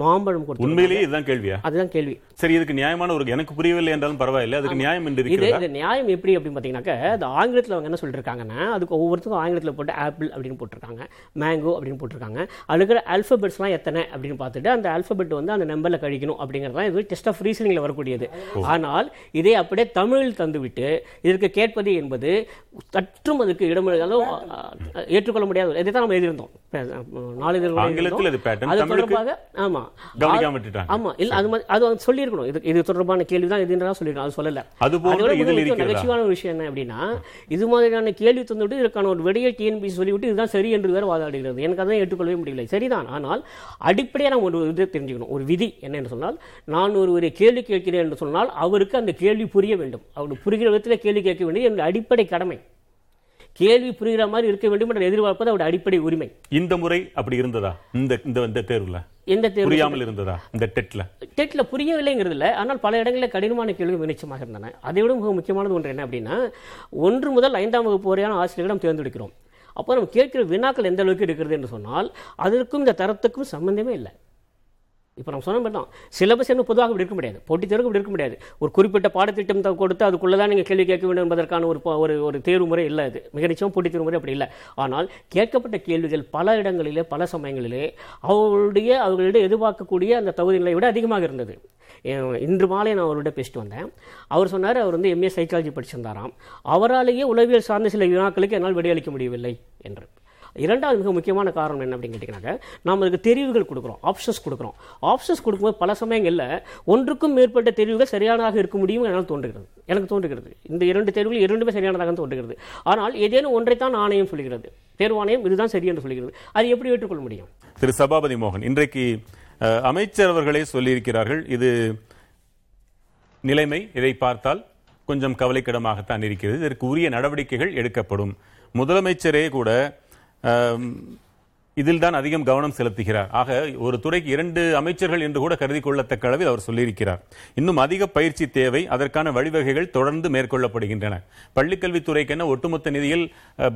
மாம்பழம் கொடுத்திருந்தாங்க. உண்மையிலேயே இதுதான் கேள்வியா? அதுதான் கேள்வி. சரி இதுக்கு நியாயமான ஒரு எனக்கு புரியவில்லை என்றாலும் பரவாயில்லை அதுக்கு நியாயம் என்று இது இது நியாயம் எப்படி அப்படின்னு பார்த்தீங்கன்னாக்கா அது ஆங்கிலத்தில் அவங்க என்ன சொல்லியிருக்காங்கன்னா அதுக்கு ஒவ்வொருத்தருக்கும் ஆங்கிலத்தில் போட்டு ஆப்பிள் அப்படின்னு போட்டிருக்காங்க மேங்கோ அப்படின்னு போட்டிருக்காங்க. அதுல இருக்கிற ஆல்ஃபபெட்ஸ்லாம் எத்தனை அப்படின்னு பார்த்துட்டு அந்த ஆல்ஃபபெட் வந்து அந்த நம்பரில் கழிக்கணும் அப்படிங்கிறது தான் இது டெஸ்ட் ஆஃப் ரீசனிங்கில் வரக்கூடியது. ஆனால் இதை அப்படியே தமிழில் தந்துவிட்டு இதற்கு கேட்பது என்பது சற்றும் அதுக்கு இடம் அதாவது அஹ், ஏற்றுக்கொள்ள முடியாது இதை தான் நம்ம எழுதியிருந்தோம். நாளிதழ் அது தொடர்பாக இல்ல அது மாதிரி அது சொல்லியிருக்கணும். இது இது தொடர்பான கேள்வி தான் அது சொல்லல. ஒரு விஷயம் என்ன அப்படின்னா இது மாதிரியான கேள்வி தந்துவிட்டு இதற்கான ஒரு விடையை டிஎன்பிசி சொல்லிவிட்டு இதுதான் சரி என்று வேறு வாதாடுகிறது. எனக்கு அதான் ஏற்றுக்கொள்ளவே முடியல சரிதான். ஆனால் அடிப்படையாக நம்ம ஒரு இது தெரிஞ்சுக்கணும். ஒரு விதி என்ன என்று சொன்னால் நான் ஒருவரை கேள்வி கேட்கிறேன் என்று சொன்னால் அவருக்கு அந்த கேள்வி புரிய வேண்டும். அவருக்கு புரிகிற விதத்தில் கேள்வி கேட்க வேண்டியது என்னுடைய அடிப்படை கடமை. கேள்வி புரிகிற மாதிரி இருக்க வேண்டும் என்று எதிர்பார்ப்பது அவருடைய அடிப்படை உரிமை. இந்த முறை அப்படி இருந்ததா? இந்த இந்த இந்த தேர்வுல? எந்த தேர்வு புரியாமல் இருந்ததா? இந்த டெட்ல? டெட்டில் புரியவில்லைங்கிறது இல்லை. ஆனால் பல இடங்களில் கடினமான கேள்விகள் நிச்சயமாக இருந்தன. அதை விட மிக முக்கியமானது ஒன்று என்ன அப்படின்னா ஒன்று முதல் ஐந்தாம் வகுப்பு வரையான ஆசிரியர்களை நாம் தேர்ந்தெடுக்கிறோம். அப்போ நம்ம கேட்கிற வினாக்கள் எந்த அளவுக்கு இருக்கிறது என்று சொன்னால் அதற்கும் இந்த தரத்துக்கும் சம்பந்தமே இல்லை. இப்போ நம்ம சொன்ன மாதிரி தான் சிலபஸ் என்ன பொதுவாக இப்படி இருக்க முடியாது. போட்டித் தேர்வுக்கு இப்படி இருக்க முடியாது. ஒரு குறிப்பிட்ட பாடத்திட்டம் கொடுத்து அதுக்குள்ளே தான் நீங்கள் கேள்வி கேட்க வேண்டும் என்பதற்கான ஒரு ஒரு ஒரு தேர்வு முறை இல்லை அது. மிக நிச்சயம் போட்டித் தேர்வு முறை அப்படி இல்லை. ஆனால் கேட்கப்பட்ட கேள்விகள் பல இடங்களிலே பல சமயங்களிலே அவர்களுடைய அவர்களிடம் எதிர்பார்க்கக்கூடிய அந்த தகுதி நிலையை விட அதிகமாக இருந்தது. இன்று மாலை நான் அவர்கிட்ட பேசிட்டு வந்தேன். அவர் சொன்னார் அவர் வந்து எம்ஏ சைக்காலஜி படிச்சிருந்தாராம். அவராலேயே உளவியல் சார்ந்த சில வினாக்களுக்கு என்னால் விடையளிக்க முடியவில்லை என்று இரண்டாவது மிக முக்கியமான காரணம் என்ன அப்படின்னு கேட்டிங்கனாக்க நாம் அதுக்கு தெரிவுகள் கொடுக்குறோம் ஆப்ஷன்ஸ் கொடுக்குறோம். ஆப்ஷன்ஸ் கொடுக்கும்போது பல சமயங்களில் ஒன்றுக்கும் மேற்பட்ட தெரிவுகள் சரியானதாக இருக்க முடியும் என்னால் தோன்றுகிறது. எனக்கு தோன்றுகிறது. இந்த இரண்டு தேர்வுகள் இரண்டுமே சரியானதாக தோன்றுகிறது. ஆனால் ஏதேனும் ஒன்றைத்தான் ஆணையம் சொல்கிறது. தேர்வாணையம் இதுதான் சரி என்று சொல்கிறது. அது எப்படி ஏற்றுக்கொள்ள முடியும்? திரு சபாபதி மோகன் இன்றைக்கு அமைச்சர் அவர்களே சொல்லியிருக்கிறார்கள் இது நிலைமை. இதை பார்த்தால் கொஞ்சம் கவலைக்கிடமாகத்தான் இருக்கிறது. இதற்கு உரிய நடவடிக்கைகள் எடுக்கப்படும். முதலமைச்சரே கூட இதில் தான் அதிகம் கவனம் செலுத்துகிறார். ஆக ஒரு துறைக்கு இரண்டு அமைச்சர்கள் என்று கூட கருதி கொள்ளத்தக்க அளவில் அவர் சொல்லியிருக்கிறார். இன்னும் அதிக பயிற்சி தேவை அதற்கான வழிவகைகள் தொடர்ந்து மேற்கொள்ளப்படுகின்றன. பள்ளிக்கல்வித்துறைக்கென ஒட்டுமொத்த நிதியில்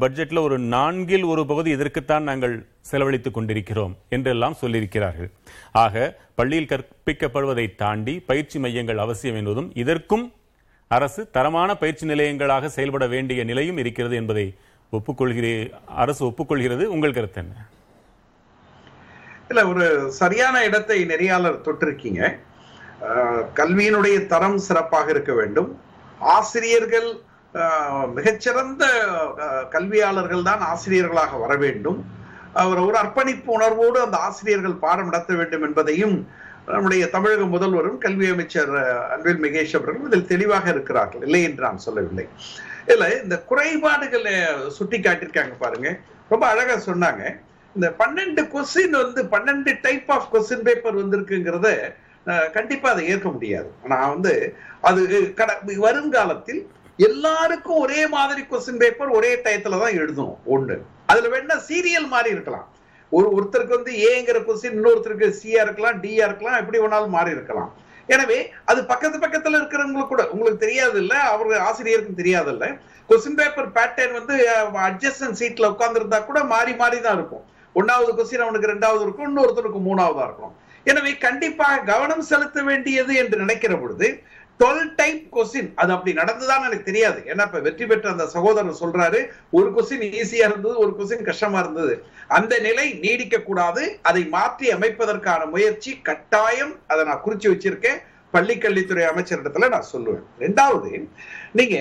பட்ஜெட்டில் ஒரு நான்கில் ஒரு பகுதி இதற்குத்தான் நாங்கள் செலவழித்துக் கொண்டிருக்கிறோம் என்றெல்லாம் சொல்லியிருக்கிறார்கள். ஆக பள்ளியில் கற்பிக்கப்படுவதை தாண்டி பயிற்சி மையங்கள் அவசியம் என்பதும் இதற்கும் அரசு தரமான பயிற்சி நிலையங்களாக செயல்பட வேண்டிய நிலையும் இருக்கிறது என்பதை ஒப்புக்கொள்கிறே அரசு ஒப்புக்கொள்கிறது உங்கள் கருத்து என்ன? இல்ல ஒரு சரியான இடத்தை நெறியாளர் தொட்டிருக்கீங்க. கல்வியினுடைய தரம் சிறப்பாக இருக்க வேண்டும். ஆசிரியர்கள் மிகச்சிறந்த அஹ், கல்வியாளர்கள் தான் ஆசிரியர்களாக வர வேண்டும். அவர் ஒரு அர்ப்பணிப்பு உணர்வோடு அந்த ஆசிரியர்கள் பாடம் நடத்த வேண்டும் என்பதையும் நம்முடைய தமிழக முதல்வரும் கல்வி அமைச்சர் அன்பில் மகேஷ் அவர்களும் இதில் தெளிவாக இருக்கிறார்கள். இல்லை என்று நான் சொல்லவில்லை. இல்ல இந்த குறைபாடுகளை சுட்டி காட்டியிருக்காங்க பாருங்க. ரொம்ப அழகா சொன்னாங்க. இந்த பன்னெண்டு கொஸ்டின் வந்து பன்னெண்டு டைப் ஆஃப் கொஸ்டின் பேப்பர் வந்திருக்குங்கிறத கண்டிப்பா அதை ஏற்க முடியாது. நான் வந்து அது கட வருங்காலத்தில் எல்லாருக்கும் ஒரே மாதிரி கொஸ்டின் பேப்பர் ஒரே டயத்துல தான் எழுதும் ஒண்ணு. அதுல வேணா சீரியல் மாதிரி இருக்கலாம். ஒரு ஒருத்தருக்கு வந்து ஏங்கிற கொஸ்டின் இன்னொருத்தருக்கு சியா இருக்கலாம் டியா இருக்கலாம் எப்படி வேணாலும் மாறி இருக்கலாம். எனவே அது பக்கத்து பக்கத்துல இருக்கிறவங்களுக்கு கூட உங்களுக்கு தெரியாது இல்ல அவரு ஆசிரியருக்கும் தெரியாது இல்ல கொஸ்டின் பேப்பர் பேட்டர்ன் வந்து அட்ஜஸ்டன் சீட்ல உட்கார்ந்துருந்தா கூட மாறி மாறி தான் இருக்கும். ஒன்னாவது கொஸ்டின் அவனுக்கு ரெண்டாவது இருக்கும் இன்னொருத்தருக்கு மூணாவதா இருக்கும். எனவே கண்டிப்பாக கவனம் செலுத்த வேண்டியது என்று நினைக்கிற பொழுது டுவெல் டைப் கொஸ்டின் அது அப்படி நடந்துதான் எனக்கு தெரியாது. ஏன்னா இப்ப வெற்றி பெற்ற அந்த சகோதரர் சொல்றாரு ஒரு கொஸ்டின் ஈஸியா இருந்தது ஒரு கொஸ்டின் கஷ்டமா இருந்தது. அந்த நிலை நீடிக்க கூடாது அதை மாற்றி அமைப்பதற்கான முயற்சி கட்டாயம் அதை நான் குறிச்சு வச்சிருக்கேன். பள்ளிக்கல்வித்துறை அமைச்சரிடத்துல நான் சொல்லுவேன். ரெண்டாவது நீங்க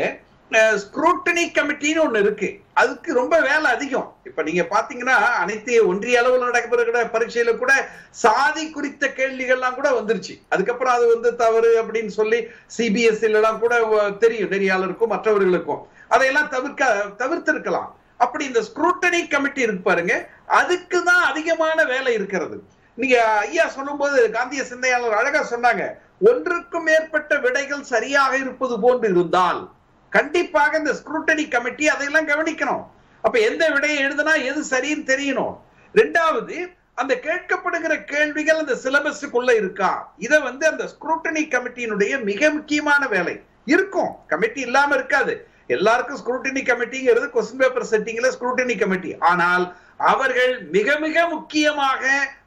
ஸ்க்ரூட்டனி கமிட்டின்னு ஒண்ணு இருக்கு. அதுக்கு ரொம்ப வேலை அதிகம். இப்ப நீங்க பாத்தீங்கன்னா அனைத்து ஒன்றிய அளவில் நடக்கிற பரீட்சையில கூட சாதி குறித்த கேள்விகள்லாம் கூட வந்துருச்சு. அதுக்கப்புறம் அது வந்து தவறு அப்படின்னு சொல்லி சிபிஎஸ்இ எல்லாம் கூட தெரியும். நெறியாளருக்கும் மற்றவர்களுக்கும். அதையெல்லாம் தவிர்க்க தவிர்த்திருக்கலாம். அப்படி இந்த ஸ்க்ரூட்டனி கமிட்டி இருக்கு பாருங்க. அதுக்கு தான் அதிகமான வேலை இருக்கிறது. நீங்க ஐயா சொல்லும்போது காந்திய சிந்தையாளர் அழகா சொன்னாங்க. ஒன்றுக்கும் மேற்பட்ட விடைகள் சரியாக இருப்பது போன்று இருந்தால் கண்டிப்பாக இந்த ஸ்க்ரூட்டனி கமிட்டி அதையெல்லாம் கவனிக்கணும். அப்ப எந்த விடையை எழுதுனா எது சரின்னு தெரியணும். ரெண்டாவது அந்த கேட்கப்படுகிற கேள்விகள் அந்த சிலபஸுக்குள்ள இருக்கா? இதை வந்து அந்த ஸ்க்ரூட்டனி கமிட்டியினுடைய மிக முக்கியமான வேலை. இருக்கும். கமிட்டி இல்லாம இருக்காது. எல்லாருக்கும் ஸ்க்ரூட்டினி கமிட்டிங்கிறது கொஸ்டின் பேப்பர் செட்டிங்ல ஸ்க்ரூட்டினி கமிட்டி ஆனால் அவர்கள் மிக மிக முக்கியமாக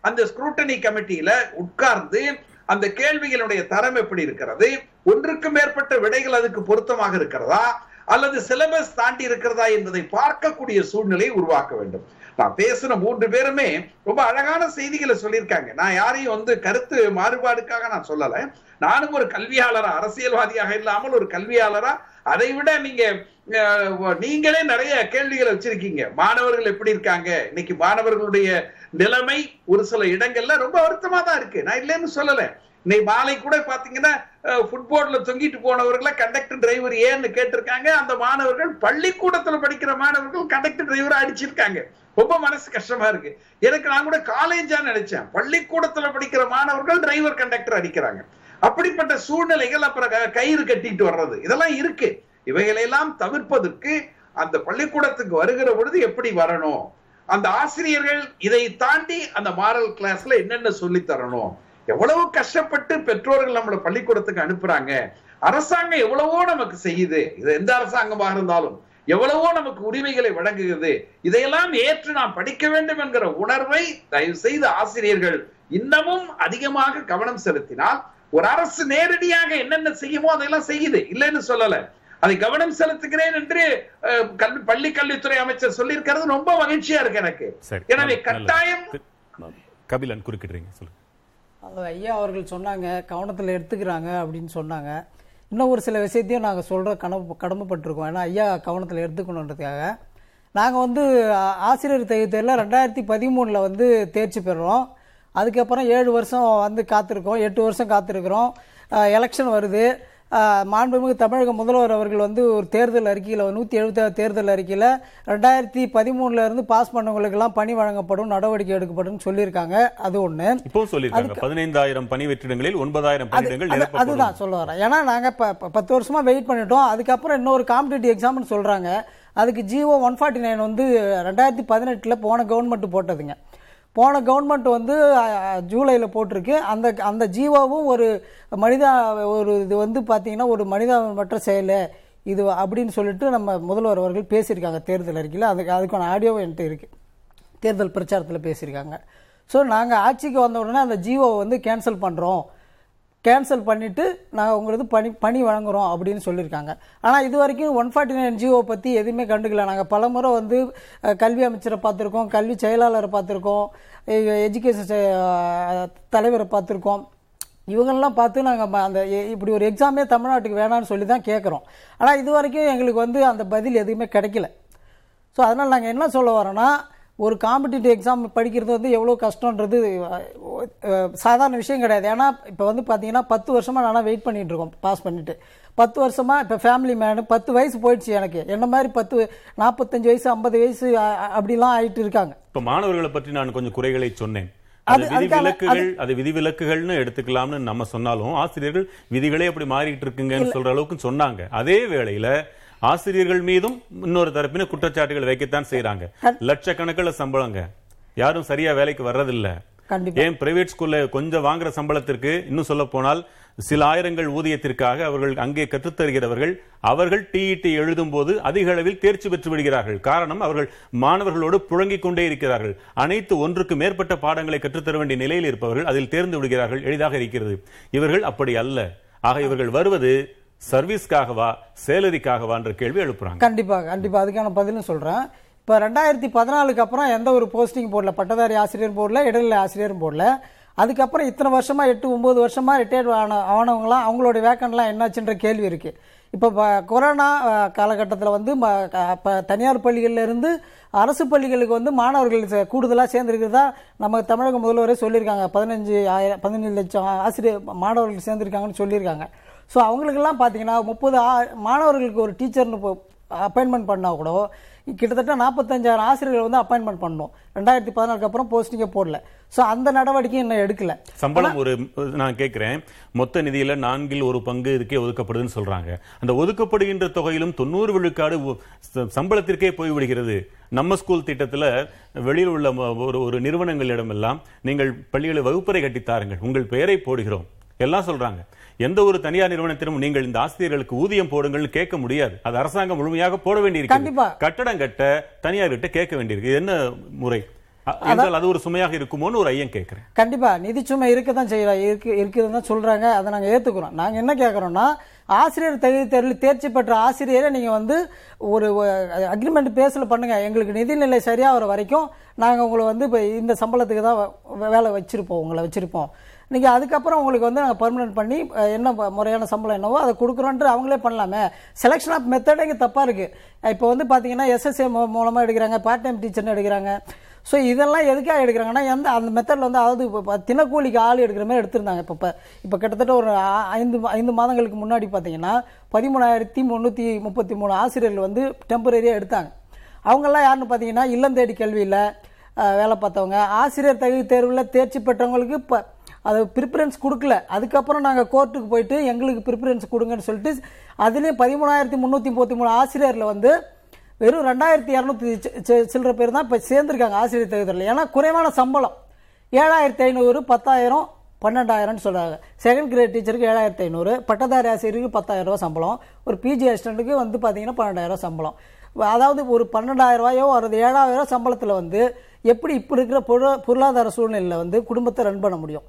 அந்த ஸ்க்ரூட்டனி கமிட்டியில உட்கார்ந்து அந்த கேள்விகளுடைய தரம் எப்படி இருக்கிறது? ஒன்றுக்கு மேற்பட்ட விடைகள் அதுக்கு பொருத்தமாக இருக்கிறதா? அல்லது சிலபஸ் தாண்டி இருக்கிறதா என்பதை பார்க்கக்கூடிய சூழ்நிலையை உருவாக்க வேண்டும். நான் பேசின மூன்று பேருமே ரொம்ப அழகான செய்திகளை சொல்லியிருக்காங்க. நான் யாரையும் வந்து கருத்து மாறுபாடுக்காக நான் சொல்லல. நானும் ஒரு கல்வியாளரா அரசியல்வாதியாக இல்லாமல் ஒரு கல்வியாளரா அதை விட நீங்க நீங்களே நிறைய கேள்விகளை வச்சிருக்கீங்க. மாணவர்கள் எப்படி இருக்காங்க? இன்னைக்கு மாணவர்களுடைய நிலைமை ஒரு சில இடங்கள்ல ரொம்ப வருத்தமா தான் இருக்கு. நான் இல்லைன்னு சொல்லல. இன்னைக்கு மாலை கூட பாத்தீங்கன்னா ஃபுட்போர்ட்ல தொங்கிட்டு போனவர்களை கண்டக்டர் டிரைவர் ஏன்னு கேட்டிருக்காங்க. அந்த மாணவர்கள் பள்ளிக்கூடத்துல படிக்கிற மாணவர்கள் கண்டக்டர் டிரைவரை அடிச்சிருக்காங்க. ரொம்ப மனசு கஷ்டமா இருக்கு. எனக்கு நான் கூட காலேஜா நினைச்சேன். பள்ளிக்கூடத்துல படிக்கிற மாணவர்கள் டிரைவர் கண்டக்டர் அடிக்கிறாங்க. அப்படிப்பட்ட சூழ்நிலைகள் அப்புறம் க- கயிறு கட்டிட்டு வர்றது. இதெல்லாம் இருக்கு. இவைகளெல்லாம் தவிர்ப்பதற்கு அந்த பள்ளிக்கூடத்துக்கு வருகிற பொழுது எப்படி வரணும்? அந்த ஆசிரியர்கள் இதை தாண்டி அந்த மாரல் கிளாஸ்ல என்னென்ன சொல்லி தரணும்? எவ்வளவு கஷ்டப்பட்டு பெற்றோர்கள் நம்மளை பள்ளிக்கூடத்துக்கு அனுப்புறாங்க? அரசாங்கம் எவ்வளவோ நமக்கு செய்யுது. இது எந்த அரசாங்கமாக இருந்தாலும் எவ்வளவோ நமக்கு உரிமைகளை வழங்குகிறது. இதையெல்லாம் ஏற்று நாம் படிக்க வேண்டும் என்கிற உணர்வை தயவு செய்து ஆசிரியர்கள் இன்னமும் அதிகமாக கவனம் செலுத்தினால் ஒரு அரசு நேரடியாக என்னென்ன செய்யுமோ அதையெல்லாம் செய்யுது. இல்லைன்னு சொல்லல. அதை கவனம் செலுத்துகிறேன் என்று பள்ளி கல்வித்துறை அமைச்சர் சொல்லியிருக்கிறது. ரொம்ப மகிழ்ச்சியா இருக்கு எனக்கு. சரி எனவே கட்டாயம். கபிலன் குறுக்கிடுறீங்க சொல்லுங்க. அது ஐயா அவர்கள் சொன்னாங்க கவனத்தில் எடுத்துக்கிறாங்க அப்படின்னு சொன்னாங்க. இன்னும் ஒரு சில விஷயத்தையும் நாங்கள் சொல்கிற கடமை கடமைப்பட்டிருக்கோம். ஏன்னா ஐயா கவனத்தில் எடுத்துக்கணுன்றதுக்காக. நாங்கள் வந்து ஆசிரியர் தகுதி தேர்வில் ரெண்டாயிரத்தி பதிமூணில் வந்து தேர்ச்சி பெறுறோம் அதுக்கப்புறம் ஏழு வருஷம் வந்து காத்திருக்கோம் எட்டு வருஷம் காத்திருக்கிறோம். எலெக்ஷன் வருது. மாண்புமிகு தமிழக முதல்வர் அவர்கள் வந்து ஒரு தேர்தல் அறிக்கையில் நூற்றி எழுபத்தாறு தேர்தல் அறிக்கையில் ரெண்டாயிரத்தி பதிமூணுல இருந்து பாஸ் பண்ணவங்களுக்கெல்லாம் பணி வழங்கப்படும் நடவடிக்கை எடுக்கப்படும் சொல்லியிருக்காங்க. அது ஒன்று இப்போ சொல்லியிருக்காங்க. பதினைந்தாயிரம் பணி வெற்றிடங்களில் ஒன்பதாயிரம் பணியிடங்கள் அதுதான் சொல்ல வரேன். ஏன்னா நாங்கள் இப்போ பத்து வருஷமா வெயிட் பண்ணிட்டோம். அதுக்கப்புறம் இன்னொரு காம்படிட்டிவ் எக்ஸாம்னு சொல்கிறாங்க அதுக்கு ஜிஓ ஒன் ஃபார்ட்டி நைன் வந்து ரெண்டாயிரத்தி பதினெட்டில் போன கவர்மெண்ட் போட்டதுங்க. போன கவர்மெண்ட் வந்து ஜூலையில் போட்டிருக்கு. அந்த அந்த ஜீவோவும் ஒரு மனித ஒரு இது வந்து பார்த்தீங்கன்னா ஒரு மனிதமற்ற செயல். இது அப்படின்னு சொல்லிட்டு நம்ம முதல்வர் அவர்கள் பேசியிருக்காங்க தேர்தல் அறிக்கையில். அதுக்கு அதுக்கான ஆடியோவும் என்கிட்ட இருக்குது தேர்தல் பிரச்சாரத்தில் பேசியிருக்காங்க. ஸோ நாங்கள் ஆட்சிக்கு வந்த உடனே அந்த ஜீவோவை வந்து கேன்சல் பண்ணுறோம் கேன்சல் பண்ணிவிட்டு நாங்கள் உங்களுக்கு பணி பணி வழங்குகிறோம் அப்படின்னு சொல்லியிருக்காங்க ஆனால் இது வரைக்கும் ஒன் ஃபார்ட்டி நைன் ஜிஓ பற்றி எதுவுமே கண்டுக்கல. நாங்கள் பலமுறை வந்து கல்வி அமைச்சரை பார்த்துருக்கோம் கல்வி செயலாளரை பார்த்துருக்கோம் எஜுகேஷன் தலைவரை பார்த்துருக்கோம். இவங்கெல்லாம் பார்த்து நாங்கள் அந்த இப்படி ஒரு எக்ஸாமே தமிழ்நாட்டுக்கு வேணாம்னு சொல்லி தான் கேட்குறோம் ஆனால் இது வரைக்கும் எங்களுக்கு வந்து அந்த பதில் எதுவுமே கிடைக்கல. ஸோ அதனால் நாங்கள் என்ன சொல்ல வரோன்னா ஒரு காம்படிட்டிவ் எக்ஸாம் படிக்கிறது வந்து எவ்வளோ கஷ்டன்றது சாதாரண விஷயம் கிடையாது. ஏன்னா இப்போ வந்து பார்த்தீங்கன்னா பத்து வருஷமாக நானாக வெயிட் பண்ணிட்டு இருக்கோம் பாஸ் பண்ணிட்டு. பத்து வருஷமாக இப்போ ஃபேமிலி மேனு பத்து வயசு போயிடுச்சு எனக்கு. என்ன மாதிரி பத்து நாற்பத்தஞ்சு வயசு ஐம்பது வயசு அப்படிலாம் ஆயிட்டு இருக்காங்க. இப்ப மாணவர்களை பற்றி நான் கொஞ்சம் குறைகளை சொன்னேன். அது- விதிவிலக்குகள் அது விதிவிலக்குகள்னு எடுத்துக்கலாம்னு நம்ம சொன்னாலும் ஆசிரியர்கள் விதிகளே அப்படி மாறிட்டு இருக்குங்கன்னு சொல்ற அளவுக்கு சொன்னாங்க. அதே வேளையில ஆசிரியர்கள் மீதும் இன்னொரு தரப்பின குற்றச்சாட்டுகள் வைக்கத்தான் செய்யறாங்க லட்சக்கணக்கில் சம்பளங்க. யாரும் சரியா வேலைக்கு வர்றதில்ல. ஏன் பிரைவேட் ஸ்கூல்ல கொஞ்சம் வாங்குற சம்பளத்திற்கு இன்னும் சொல்ல போனால் சில ஆயிரங்கள் ஊதியத்திற்காக அவர்கள் அங்கே கற்றுத்தருகிறவர்கள் அவர்கள் டிஇடி எழுதும் போது அதிக அளவில் தேர்ச்சி பெற்று விடுகிறார்கள். காரணம் அவர்கள் மாணவர்களோடு புழங்கிக் கொண்டே இருக்கிறார்கள். அனைத்து ஒன்றுக்கு மேற்பட்ட பாடங்களை கற்றுத்தர வேண்டிய நிலையில் இருப்பவர்கள் அதில் தேர்ந்து விடுகிறார்கள் எளிதாக இருக்கிறது. இவர்கள் அப்படி அல்ல. ஆக இவர்கள் வருவது சர்வீஸ்க்காகவா சேலரிக்காகவா என்ற கேள்வி எழுப்புறாங்க. கண்டிப்பாக கண்டிப்பாக அதுக்கான பதிலும் சொல்கிறேன் இப்போ ரெண்டாயிரத்தி பதினாலுக்கு அப்புறம் எந்த ஒரு போஸ்டிங் போடல. பட்டதாரி ஆசிரியர் போடல இடைநிலை ஆசிரியரும் போடல. அதுக்கப்புறம் இத்தனை வருஷமாக எட்டு ஒம்பது வருஷமாக ரிட்டையர்ட் ஆன ஆனவங்களாம் அவங்களோட வேக்கன்லாம் என்னாச்சுன்ற கேள்வி இருக்குது இப்போ கொரோனா காலகட்டத்தில் வந்து ம- தனியார் பள்ளிகளிலிருந்து அரசு பள்ளிகளுக்கு வந்து மாணவர்கள் சே- கூடுதலா சேர்ந்துருக்கிறதா நம்ம தமிழக முதல்வரே சொல்லியிருக்காங்க. பதினஞ்சு ஆயிரம் பதினஞ்சு லட்சம் ஆசிரியர் மாணவர்கள் சேர்ந்துருக்காங்கன்னு சொல்லியிருக்காங்க. ஸோ அவங்களுக்கெல்லாம் பார்த்தீங்கன்னா முப்பது மாணவர்களுக்கு ஒரு டீச்சர்னு அப்பாயின்மெண்ட் பண்ணால் கூட கிட்டத்தட்ட நாற்பத்தஞ்சாயிரம் ஆசிரியர்கள் வந்து அப்பாயின்மெண்ட் பண்ணோம் ரெண்டாயிரத்தி பதினாலுக்கு அப்புறம் போஸ்டிங்கே போடல. ஸோ அந்த நடவடிக்கையும் இன்னும் எடுக்கல. சம்பளம் ஒரு நான் கேட்கிறேன் மொத்த நிதியில நான்கில் ஒரு பங்கு இதுக்கே ஒதுக்கப்படுதுன்னு சொல்றாங்க. அந்த ஒதுக்கப்படுகின்ற தொகையிலும் தொண்ணூறு விழுக்காடு சம்பளத்திற்கே போய் விடுகிறது நம்ம ஸ்கூல் திட்டத்துல வெளியில் உள்ள ஒரு ஒரு நிறுவனங்களிடமெல்லாம் நீங்கள் பள்ளிகளை வகுப்பறை கட்டித் தாருங்கள். உங்கள் பெயரை போடுகிறோம். எல்லாம் சொல்றாங்க. எந்த ஒரு தனியார் நிறுவனத்திலும் நீங்கள் இந்த ஆசிரியர்களுக்கு ஊதியம் போடுங்கள்னு கேட்க முடியாது. அது அரசாங்கம் முழுமையாக போட வேண்டியிருக்கு. கட்டடம் கட்ட தனியார் கிட்ட கேட்க வேண்டியிருக்கு. என்ன முறை? என்றால் அது ஒரு சுமையாக இருக்குமோன்னு ஒரு ஐயம் கேட்கிறேன். கண்டிப்பா. நிதிச்சுமை இருக்க தான் செய்யலாம் இருக்கு இருக்குதுன்னு தான் சொல்றாங்க. அதை நாங்க ஏத்துக்கிறோம். நாங்க என்ன கேட்கறோம்னா ஆசிரியர் தகுதி தேர்வில் தேர்ச்சி பெற்ற ஆசிரியரை நீங்க வந்து ஒரு அக்ரிமெண்ட் பேசல பண்ணுங்க. எங்களுக்கு நிதிநிலை சரியா வர வரைக்கும் நாங்க உங்களை வந்து இப்போ இந்த சம்பளத்துக்கு தான் வேலை வச்சிருப்போம் உங்களை வச்சிருப்போம். நீங்கள் அதுக்கப்புறம் உங்களுக்கு வந்து நாங்கள் பர்மனெண்ட் பண்ணி என்ன முறையான சம்பளம் என்னவோ அதை கொடுக்குறோன்ட்டு அவங்களே பண்ணலாமே. செலெக்ஷன் ஆஃப் மெத்தடே இங்கே தப்பாக இருக்குது இப்போ வந்து பார்த்தீங்கன்னா எஸ்எஸ்ஏ மூலமாக எடுக்கிறாங்க பார்ட் டைம் டீச்சர்னு எடுக்கிறாங்க. ஸோ இதெல்லாம் எதுக்காக எடுக்கிறாங்கன்னா எந்த அந்த மெத்தடில் வந்து அதாவது இப்போ தினக்கூலிக்கு ஆள் எடுக்கிற மாதிரி எடுத்திருந்தாங்க. இப்போ இப்போ இப்போ கிட்டத்தட்ட ஒரு ஐந்து ஐந்து மாதங்களுக்கு முன்னாடி பார்த்தீங்கன்னா பதிமூணாயிரத்தி முந்நூற்றி முப்பத்தி மூணு ஆசிரியர்கள் வந்து டெம்பரரியாக எடுத்தாங்க. அவங்கெல்லாம் யாருன்னு பார்த்தீங்கன்னா இல்லம் தேடி கல்வியில் வேலை பார்த்தவங்க. ஆசிரியர் தகுதி தேர்வில் தேர்ச்சி பெற்றவங்களுக்கு இப்போ அது ப்ரிஃபரன்ஸ் கொடுக்கல. அதுக்கப்புறம் நாங்கள் கோர்ட்டுக்கு போயிட்டு எங்களுக்கு ப்ரிஃபரன்ஸ் கொடுங்கன்னு சொல்லிட்டு அதுலேயும் பதிமூணாயிரத்தி முந்நூற்றி முப்பத்தி மூணு ஆசிரியரில் வந்து வெறும் ரெண்டாயிரத்தி இரநூத்தி சில்லற பேர் தான் இப்போ சேர்ந்துருக்காங்க ஆசிரியர் தேர்தலில். ஏன்னா குறைவான சம்பளம். ஏழாயிரத்தி ஐநூறு பத்தாயிரம் பன்னெண்டாயிரம்னு சொல்கிறாங்க செகண்ட் கிரேட் டீச்சருக்கு ஏழாயிரத்தி ஐநூறு பட்டதாரி ஆசிரியருக்கு பத்தாயிரம் சம்பளம். ஒரு பிஜி அசிஸ்டண்ட்டுக்கு வந்து பார்த்தீங்கன்னா பன்னெண்டாயிரம் சம்பளம். அதாவது ஒரு பன்னெண்டாயிரரூவாயோ ஒரு ஏழாயிரம் சம்பளத்தில் வந்து எப்படி இப்போ இருக்கிற பொருளா- பொருளாதார சூழ்நிலையில் வந்து குடும்பத்தை ரன் பண்ண முடியும்?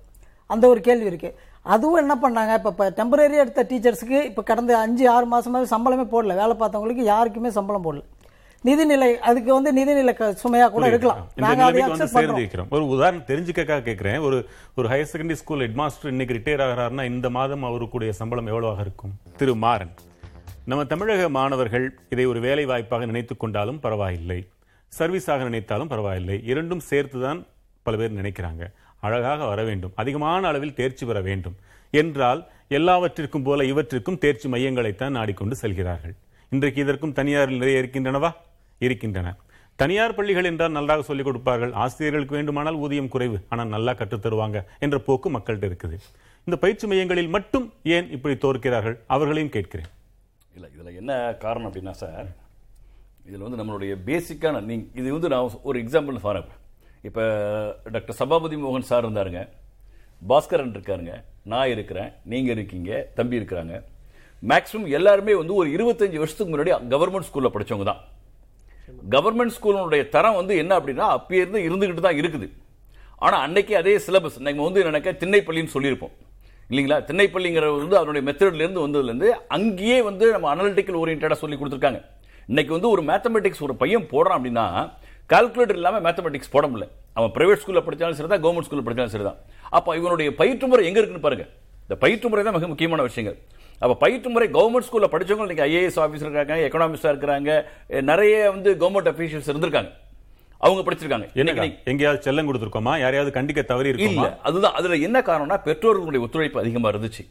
அந்த ஒரு கேள்வி இருக்குது அதுவும் என்ன பண்ணாங்க? இப்போ இப்போ டெம்பரரி எடுத்த டீச்சர்ஸுக்கு இப்போ கடந்த அஞ்சு ஆறு மாதமாகவே சம்பளமே போடல. வேலை பார்த்தவங்களுக்கு யாருக்குமே சம்பளம் போடல. நிதிநிலை அதுக்கு வந்து நிதிநிலை சுமையா கூட இருக்கலாம். நாங்க அதை அக்செப்ட் பண்றோம். ஒரு உதாரணம் தெரிஞ்சுக்கக்காக கேட்கிறேன் ஒரு ஒரு higher secondary school head master இன்னைக்கு ரிட்டையர் ஆகிறாருன்னா இந்த மாதம் அவருக்குடைய சம்பளம் எவ்வளவாக இருக்கும்? திரு மாறன். நம்ம தமிழக மாணவர்கள் இதை ஒரு வேலை வாய்ப்பாக நினைத்துக் கொண்டாலும் பரவாயில்லை. சர்வீஸாக நினைத்தாலும் பரவாயில்லை. இரண்டும் சேர்த்துதான் பல பேர் நினைக்கிறாங்க. அழகாக வர வேண்டும். அதிகமான அளவில் தேர்ச்சி பெற வேண்டும். என்றால் எல்லாவற்றிற்கும் போல இவற்றிற்கும் தேர்ச்சி மையங்களைத்தான் நாடிக்கொண்டு செல்கிறார்கள். இன்றைக்கு இதற்கும் தனியார் நிறைய இருக்கின்றனவா? இருக்கின்றன. தனியார் பள்ளிகள் என்றால் நன்றாக சொல்லிக் கொடுப்பார்கள். ஆசிரியர்களுக்கு வேண்டுமானால் ஊதியம் குறைவு. ஆனால் நல்லா கற்றுத் தருவாங்க என்ற போக்கு மக்கள்கிட்ட இருக்குது. இந்த பயிற்சி மையங்களில் மட்டும் ஏன் இப்படி தோற்கிறார்கள்? அவர்களையும் கேட்கிறேன். இல்லை இதில் என்ன காரணம் அப்படின்னா சார் இதில் வந்து நம்மளுடைய பேசிக்கான நீங்கள் இது வந்து நான் ஒரு எக்ஸாம்பிள் ஃபார் இப்போ டாக்டர் சபாபதி மோகன் சார் இருந்தாருங்க. பாஸ்கரன் இருக்காருங்க. நான் இருக்கிறேன். நீங்கள் இருக்கீங்க. தம்பி இருக்கிறாங்க. மேக்ஸிமம் எல்லாருமே வந்து ஒரு இருபத்தஞ்சு வருஷத்துக்கு முன்னாடி கவர்மெண்ட் ஸ்கூலில் படிச்சவங்க தான். கவர்மெண்ட் ஸ்கூலினுடைய தரம் வந்து என்ன அப்படின்னா அப்பயே இருந்து இருந்துக்கிட்டு தான் இருக்குது. ஆனால் அன்னைக்கு அதே சிலபஸ் நம்ம வந்து நினைக்க திண்ணைப்பள்ளின்னு சொல்லியிருப்போம். இல்லைங்களா? திண்ணைப்பள்ளிங்கிறது வந்து அதனுடைய மெத்தட்லேருந்து வந்ததுலேருந்து அங்கேயே வந்து நம்ம அனலிட்டிக்கல் ஓரியன்டாக சொல்லி கொடுத்துருக்காங்க. இன்னைக்கு வந்து ஒரு மேத்தமெட்டிக்ஸ் ஒரு பையன் போடுறான் அப்படின்னா கால்குலேட்டர் இல்லாமல் மேத்தமெட்டிக்ஸ் போட முடியல. அவன் பிரைவேட் ஸ்கூலில் படித்தாலும் சரி தான் கவர்மெண்ட் ஸ்கூலில் படித்தாலும் சரி தான் அப்போ இவனுடைய பயிற்று முறை எங்கே இருக்குன்னு பாருங்க. இந்த பயிற்று முறை தான் மிக முக்கியமான விஷயங்கள். அப்போ பயிற்று முறை கவர்மெண்ட் ஸ்கூலில் படிச்சவங்க இன்னைக்கு ஐஏஎஸ் ஆஃபீஸர் இருக்காங்க எக்கனாமிஸ்டாக இருக்கிறாங்க நிறைய வந்து கவர்மெண்ட் அஃபீஷியல்ஸ் இருந்திருக்காங்க. அவங்க படிச்சிருக்காங்க. என்ன இன்னைக்கு நீ- எங்கேயாவது செல்லம் கொடுத்துருக்கோமா? யாரையாவது கண்டிக்க தவறி இல்ல இருக்கோமா? அதுதான். அதுல என்ன காரணம்னா பெற்றோர்களுடைய ஒத்துழைப்பு அதிகமா இருந்துச்சு.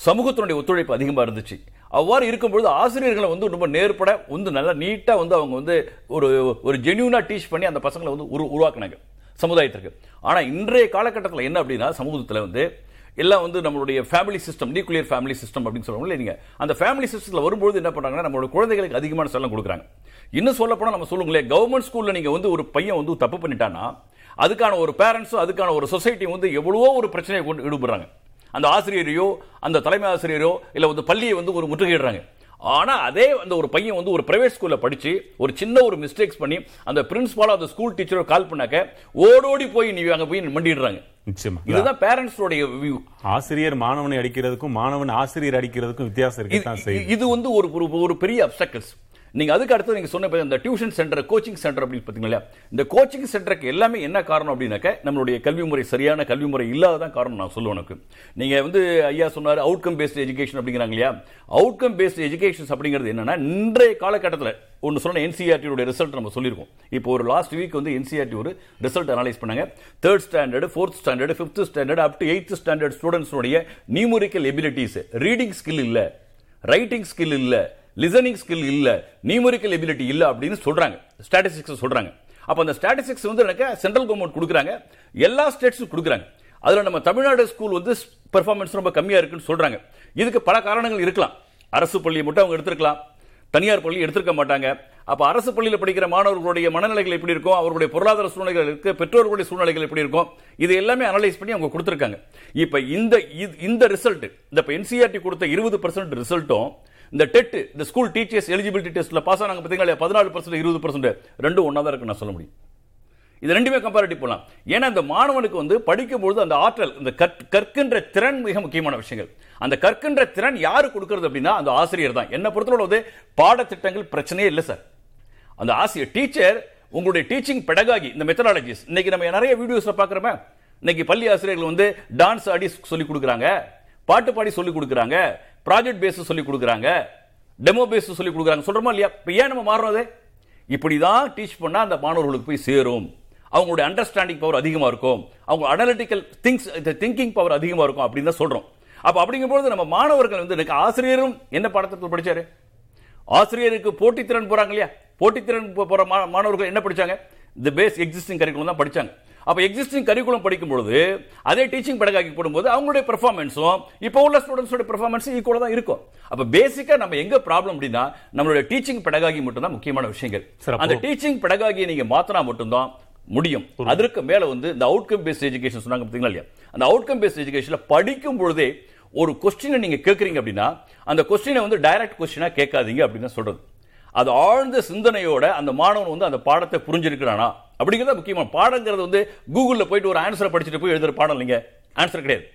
சமூகத்தினுடைய ஒத்துழைப்பு அதிகமாக இருந்துச்சு. அவ்வாறு இருக்கும்பொழுது ஆசிரியர்களை வந்து ரொம்ப நேர்பட வந்து நல்லா நீட்டாக வந்து அவங்க வந்து ஒரு ஒரு ஜென்யூனாக டீச் பண்ணி அந்த பசங்களை வந்து உரு உருவாக்குனாங்க சமுதாயத்திற்கு. ஆனால் இன்றைய காலகட்டத்தில் என்ன அப்படின்னா சமூகத்தில் வந்து எல்லாம் வந்து நம்மளுடைய family system nuclear family system அப்படின்னு சொல்லுவாங்க நீங்கள் அந்த ஃபேமிலி சிஸ்டத்தில் வரும்போது என்ன பண்ணுறாங்கன்னா நம்மளோட குழந்தைகளுக்கு அதிகமான செல்லம் கொடுக்குறாங்க. இன்னும் சொல்லப்போனால் நம்ம சொல்லுங்களேன் கவர்மெண்ட் ஸ்கூலில் நீங்கள் வந்து ஒரு பையன் வந்து தப்பு பண்ணிட்டான்னா அதுக்கான ஒரு பேரண்ட்ஸும் அதுக்கான ஒரு சொசைட்டி வந்து எவ்வளவோ ஒரு பிரச்சனையை கொண்டு ஈடுபடுறாங்க அந்த ஆசிரியரையோ அந்த தலைமை ஆசிரியரோ இல்ல வந்து பள்ளியை வந்து ஒரு முற்றுகையிடுறாங்க. ஆனா அதே அந்த ஒரு பையன் வந்து ஒரு பிரைவேட் ஸ்கூல்ல படிச்சு ஒரு சின்ன ஒரு மிஸ்டேக்ஸ் பண்ணி அந்த பிரின்சிபாலோ அந்த ஸ்கூல் டீச்சரோ கால் பண்ணாக்க ஓடோடி போய் நீ அங்க போய் மண்டிடுறாங்க. நிச்சயமா. இதுதான் பேரண்ட்ஸோடைய வியூ ஆசிரியர் மாணவனை அடிக்கிறதுக்கும் மாணவன் ஆசிரியர் அடிக்கிறதுக்கும் வித்தியாசம் செய்யுது. இது வந்து ஒரு ஒரு- பெரிய அப்டக்கல்ஸ் நீங்கள் அதுக்கு அடுத்து நீங்கள் சொன்ன இந்த டியூஷன் சென்டர் கோச்சிங் சென்டர் அப்படின்னு பார்த்தீங்களா இந்த கோச்சிங் சென்டருக்கு எல்லாமே என்ன காரணம் அப்படின்னாக்க நம்மளுடைய கல்வி முறை சரியான கல்வி முறை இல்லாததான் காரணம் நான் சொல்லுவேன் எனக்கு நீங்கள் வந்து ஐயா சொன்னார் அவுட்கம் பேஸ்டு எஜுகேஷன் அப்படிங்கிறாங்க இல்லையா? அவுட்கம் பேஸ்டு எஜுகேஷன்ஸ் அப்படிங்கிறது என்னன்னா இன்றைய காலகட்டத்தில் ஒன்று சொன்ன என்சிஆர்டியோட ரிசல்ட் நம்ம சொல்லியிருக்கோம். இப்போ ஒரு லாஸ்ட் வீக் வந்து என்சிஆர்டி ஒரு ரிசல்ட் அனலைஸ் பண்ணாங்க. Third standard fourth standard fifth standard up to eighth standard ஸ்டூடெண்ட்ஸோடைய numerical abilities reading skill இல்லை ரைட்டிங் ஸ்கில் இல்லை லிசனிங் ஸ்கில் இல்லை நியூமரிக்கல் எபிலிட்டி இல்லை அப்படின்னு சொல்கிறாங்க ஸ்டாட்டிஸ்டிக்ஸ் சொல்கிறாங்க அப்போ அந்த ஸ்டாட்டிஸ்டிக்ஸ் வந்து எனக்கு சென்ட்ரல் கவர்மெண்ட் கொடுக்குறாங்க. எல்லா ஸ்டேட்ஸும் கொடுக்குறாங்க. அதில் நம்ம தமிழ்நாடு ஸ்கூல் வந்து பெர்ஃபார்மன்ஸ் ரொம்ப கம்மியாக இருக்குன்னு சொல்கிறாங்க இதுக்கு பல காரணங்கள் இருக்கலாம். அரசு பள்ளியை மட்டும் அவங்க எடுத்திருக்கலாம். தனியார் பள்ளி எடுத்திருக்க மாட்டாங்க. அப்போ அரசு பள்ளியில் படிக்கிற மாணவர்களுடைய மனநிலைகள் எப்படி இருக்கும்? அவருடைய பொருளாதார சூழ்நிலைகள் இருக்கு. பெற்றோர்களுடைய சூழ்நிலைகள் எப்படி இருக்கும்? இது எல்லாமே அனலைஸ் பண்ணி அவங்க கொடுத்துருக்காங்க. இப்போ இந்த இது- இந்த ரிசல்ட் இந்த இப்போ என்சிஆர்டி கொடுத்த இருபது பர்சன்ட் ரிசல்ட்டும் இந்த டெட் இந்த ஸ்கூல் டீச்சர்ஸ் எலிஜிபிலிட்டி டெஸ்ட்ல பாஸ் ஆனாங்க பார்த்தீங்களா பதினாலு பர்சன்ட் இருபது பர்சன்ட் ரெண்டும் ஒன்றா தான் இருக்கு நான் சொல்ல முடியும். இது ரெண்டுமே கம்பேரிட்டிவ் போகலாம் ஏன்னா இந்த மாணவனுக்கு வந்து படிக்கும்பொழுது அந்த ஆற்றல் இந்த கற்கின்ற திறன் மிக முக்கியமான விஷயங்கள். அந்த கற்கின்ற திறன் யாரு கொடுக்கறது அப்படின்னா அந்த ஆசிரியர் தான். என்ன பொறுத்தவரை வந்து பாடத்திட்டங்கள் பிரச்சனையே இல்லை சார். அந்த ஆசிரியர் டீச்சர் உங்களுடைய டீச்சிங் பெடகாகி இந்த மெத்தடாலஜிஸ் இன்னைக்கு நம்ம நிறைய வீடியோஸ்ல பார்க்குறோமே இன்னைக்கு பள்ளி ஆசிரியர்கள் வந்து டான்ஸ் ஆடி சொல்லி கொடுக்குறாங்க பாட்டு பாடி சொல்லி கொடுக்குறாங்க ப்ராஜெக்ட் பேஸ் சொல்லி கொடுக்குறாங்க. டெமோ பேஸ் சொல்லி கொடுக்குறாங்க. சொல்கிறோமா இல்லையா? இப்போ ஏன் நம்ம மாறணும் அது? இப்படி தான் டீச் பண்ணால் அந்த மாணவர்களுக்கு போய் சேரும். அவங்களுடைய அண்டர்ஸ்டாண்டிங் பவர் அதிகமாக இருக்கும். அவங்க அனலிட்டிக்கல் திங்ஸ் திங்கிங் பவர் அதிகமாக இருக்கும் அப்படின்னு தான் சொல்கிறோம் அப்போ அப்படிங்கும்போது நம்ம மாணவர்கள் வந்து எனக்கு ஆசிரியரும் என்ன பாடத்திட்டத்தில் படித்தார் ஆசிரியருக்கு போட்டித்திறன் போகிறாங்க இல்லையா? போட்டித்திறன் போ- மா- மாணவர்கள் என்ன படிச்சாங்க? தி பேஸ் எக்ஸிஸ்டிங் கரிக்குலம் தான் படிச்சாங்க. அப்ப எக்ஸிஸ்டிங் கரிக்குலம் படிக்கும் பொழுது அதே டீச்சிங் பெடகாகி போடும்போது அவங்களுடைய பெர்ஃபார்மன்ஸும் இப்போ உள்ள ஸ்டூடெண்ட்ஸோட பெர்ஃபார்மன்ஸ் ஈக்குவலா தான் இருக்கும். அப்ப பேசிக்கா நம்ம எங்க ப்ராப்ளம் அப்படின்னா நம்மளுடைய டீச்சிங் பெடகாகி மட்டும் தான் முக்கியமான விஷயங்கள். அந்த டீச்சிங் பெடகாகியை நீங்க மாத்தினா மட்டும்தான் முடியும். அதற்கு மேல வந்து இந்த அவுட்கம் பேஸ்ட் எஜுகேஷன் சொன்னாங்க பாத்தீங்களா இல்லையா? அந்த அவுட்கம் பேஸ்ட் எஜுகேஷன்ல படிக்கும் பொழுதே ஒரு கொஸ்டினை நீங்க கேட்கறீங்க அப்படின்னா அந்த கொஸ்டினை வந்து டைரக்ட் கொஸ்டினா கேட்காதீங்க அப்படின்னு சொல்றது. அது ஆழ்ந்த சிந்தனையோட அந்த மாணவன் வந்து அந்த பாடத்தை புரிஞ்சிருக்கிறானா? அப்படிங்கிறது முக்கியமான பாடங்கிறது வந்து கூகுள்ல போயிட்டு ஒரு ஆன்சரை படிச்சுட்டு போய் எழுதுற பாடம் இல்லைங்க. ஆன்சர் கிடையாது.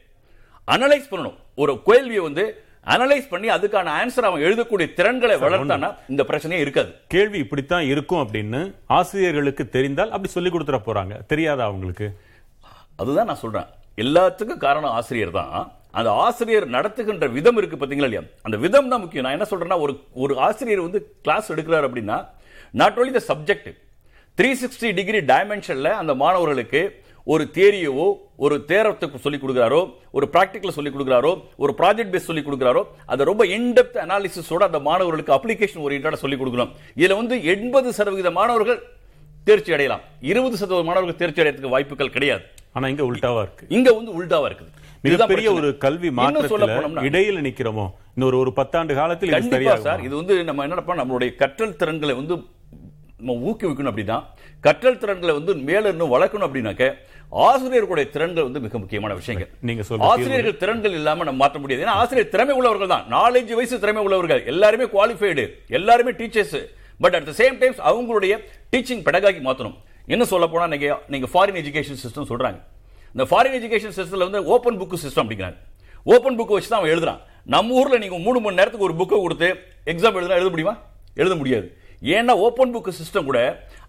அனலைஸ் பண்ணணும். ஒரு கேள்வியை வந்து அனலைஸ் பண்ணி அதுக்கான ஆன்சர் அவன் எழுதக்கூடிய திறன்களை வளர்த்தானா இந்த பிரச்சனையே இருக்காது. கேள்வி இப்படித்தான் இருக்கும் அப்படின்னு ஆசிரியர்களுக்கு தெரிந்தால் அப்படி சொல்லி கொடுத்துட போறாங்க. தெரியாதா அவங்களுக்கு? அதுதான் நான் சொல்றேன். எல்லாத்துக்கும் காரணம் ஆசிரியர் தான். அந்த ஆசிரியர் நடத்துகின்ற விதம் இருக்கு பாத்தீங்களா இல்லையா? அந்த விதம் தான் முக்கியம். நான் என்ன சொல்றேன்னா ஒரு ஒரு ஆசிரியர் வந்து கிளாஸ் எடுக்கிறார் அப்படின்னா not only the subject three sixty degree டைமென்ஷன்ல அந்த மாணவர்களுக்கு ஒரு தியரியவோ ஒரு தேரத்துக்கு சொல்லி கொடுக்குறாரோ ஒரு பிராக்டிக்கல் சொல்லி கொடுக்குறாரோ ஒரு ப்ராஜெக்ட் பேஸ் சொல்லி கொடுக்குறாரோ அதை ரொம்ப இன்டெப்த் அனாலிசிஸோட அந்த மாணவர்களுக்கு அப்ளிகேஷன் ஓரியன்டாக சொல்லி கொடுக்கணும். இதுல வந்து எண்பது சதவீத மாணவர்கள் தேர்ச்சி அடையலாம். இருபது சதவீத மாணவர்கள் தேர்ச்சி அடையறதுக்கு வாய்ப்புகள் கிடையாது. ஆனா இங்க உல்டாவா இருக்கு. இங்க வந்து உல்டாவா இருக்குது. மிகப்பெரிய. ஒரு கல்வி மாற்றத்துல போனோம்னா இடையில நிக்கிறோமோ? இன்னொரு ஒரு பத்தாண்டு காலத்தில் இது கண்டிப்பா சரியாகுமா? சார். இது வந்து நம்ம என்னப்பா நம்மளுடைய கற்றல் திறன்களை வந்து ஊக்குவிக்கணும் அப்படின்னா கற்றல் திறன்களை வந்து மேல இன்னும் வளர்க்கணும் அப்படின்னாக்க ஆசிரியர்களுடைய திறன்கள் வந்து மிக முக்கியமான விஷயங்கள். நீங்க சொல்ற ஆசிரியர்கள் திறன்கள் இல்லாம நம்ம மாற்ற முடியாது. ஏன்னா ஆசிரியர் திறமை உள்ளவர்கள் தான். நாலஞ்சு வயசு திறமை உள்ளவர்கள். எல்லாருமே குவாலிஃபைடு எல்லாருமே teachers but at the same times அவங்களுடைய டீச்சிங் பெடகாகி மாத்தணும். என்ன சொல்ல போனா நீங்க நீங்க ஃபாரின் எஜுகேஷன் சிஸ்டம் சொல்றாங்க. இந்த ஃபாரின் எஜுகேஷன் சிஸ்டம்ல வந்து ஓப்பன் புக் சிஸ்டம் அப்படிங்கிறாங்க. ஓப்பன் புக் வச்சு தான் அவன் எழுதுறான். நம்ம ஊர்ல நீங்க மூணு மணி நேரத்துக்கு ஒரு புக்கை கொடுத்து எக்ஸாம் எழுதுனா எழுத முடியுமா? எழுத முடியாது. ஏன்னா ஓப்பன் புக் சிஸ்டம் கூட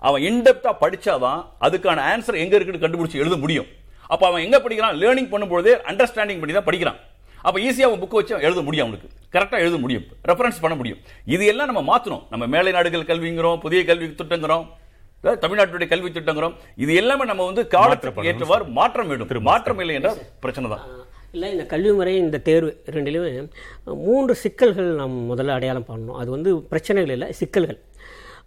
அவன் இன்டெப்தா படிச்சாதான் அதுக்கான ஆன்சர் எங்க இருக்குன்னு கண்டுபிடிச்சு எழுத முடியும். அப்ப அவன் எங்க படிக்கிறான்? லேர்னிங் பண்ணும்போது அண்டர்ஸ்டாண்டிங் பண்ணி தான் படிக்கிறான். அப்ப ஈஸியா அவன் புக் வச்சு எழுத முடியும் அவனுக்கு. கரெக்டா எழுத முடியும். ரெஃபரன்ஸ் பண்ண முடியும். இது எல்லாம் நம்ம மாத்தணும். நம்ம மேலை நாடுகள் கல்விங்கிறோம் புதிய கல்வி திட்டங்கிறோம் தமிழ்நாட்டுடைய கல்வி திட்டங்கிறோம். இது எல்லாமே நம்ம வந்து மாற்றப்படணும். ஏற்றவாறு மாற்றம் வேண்டும். மாற்றம் இல்லை என்றால் பிரச்சனை தான். இல்லை இந்த கல்வி முறை இந்த தேர்வு ரெண்டிலுமே மூன்று சிக்கல்கள் நாம் முதல்ல அடையாளம் பண்ணணும் அது வந்து பிரச்சனைகள் இல்லை சிக்கல்கள்.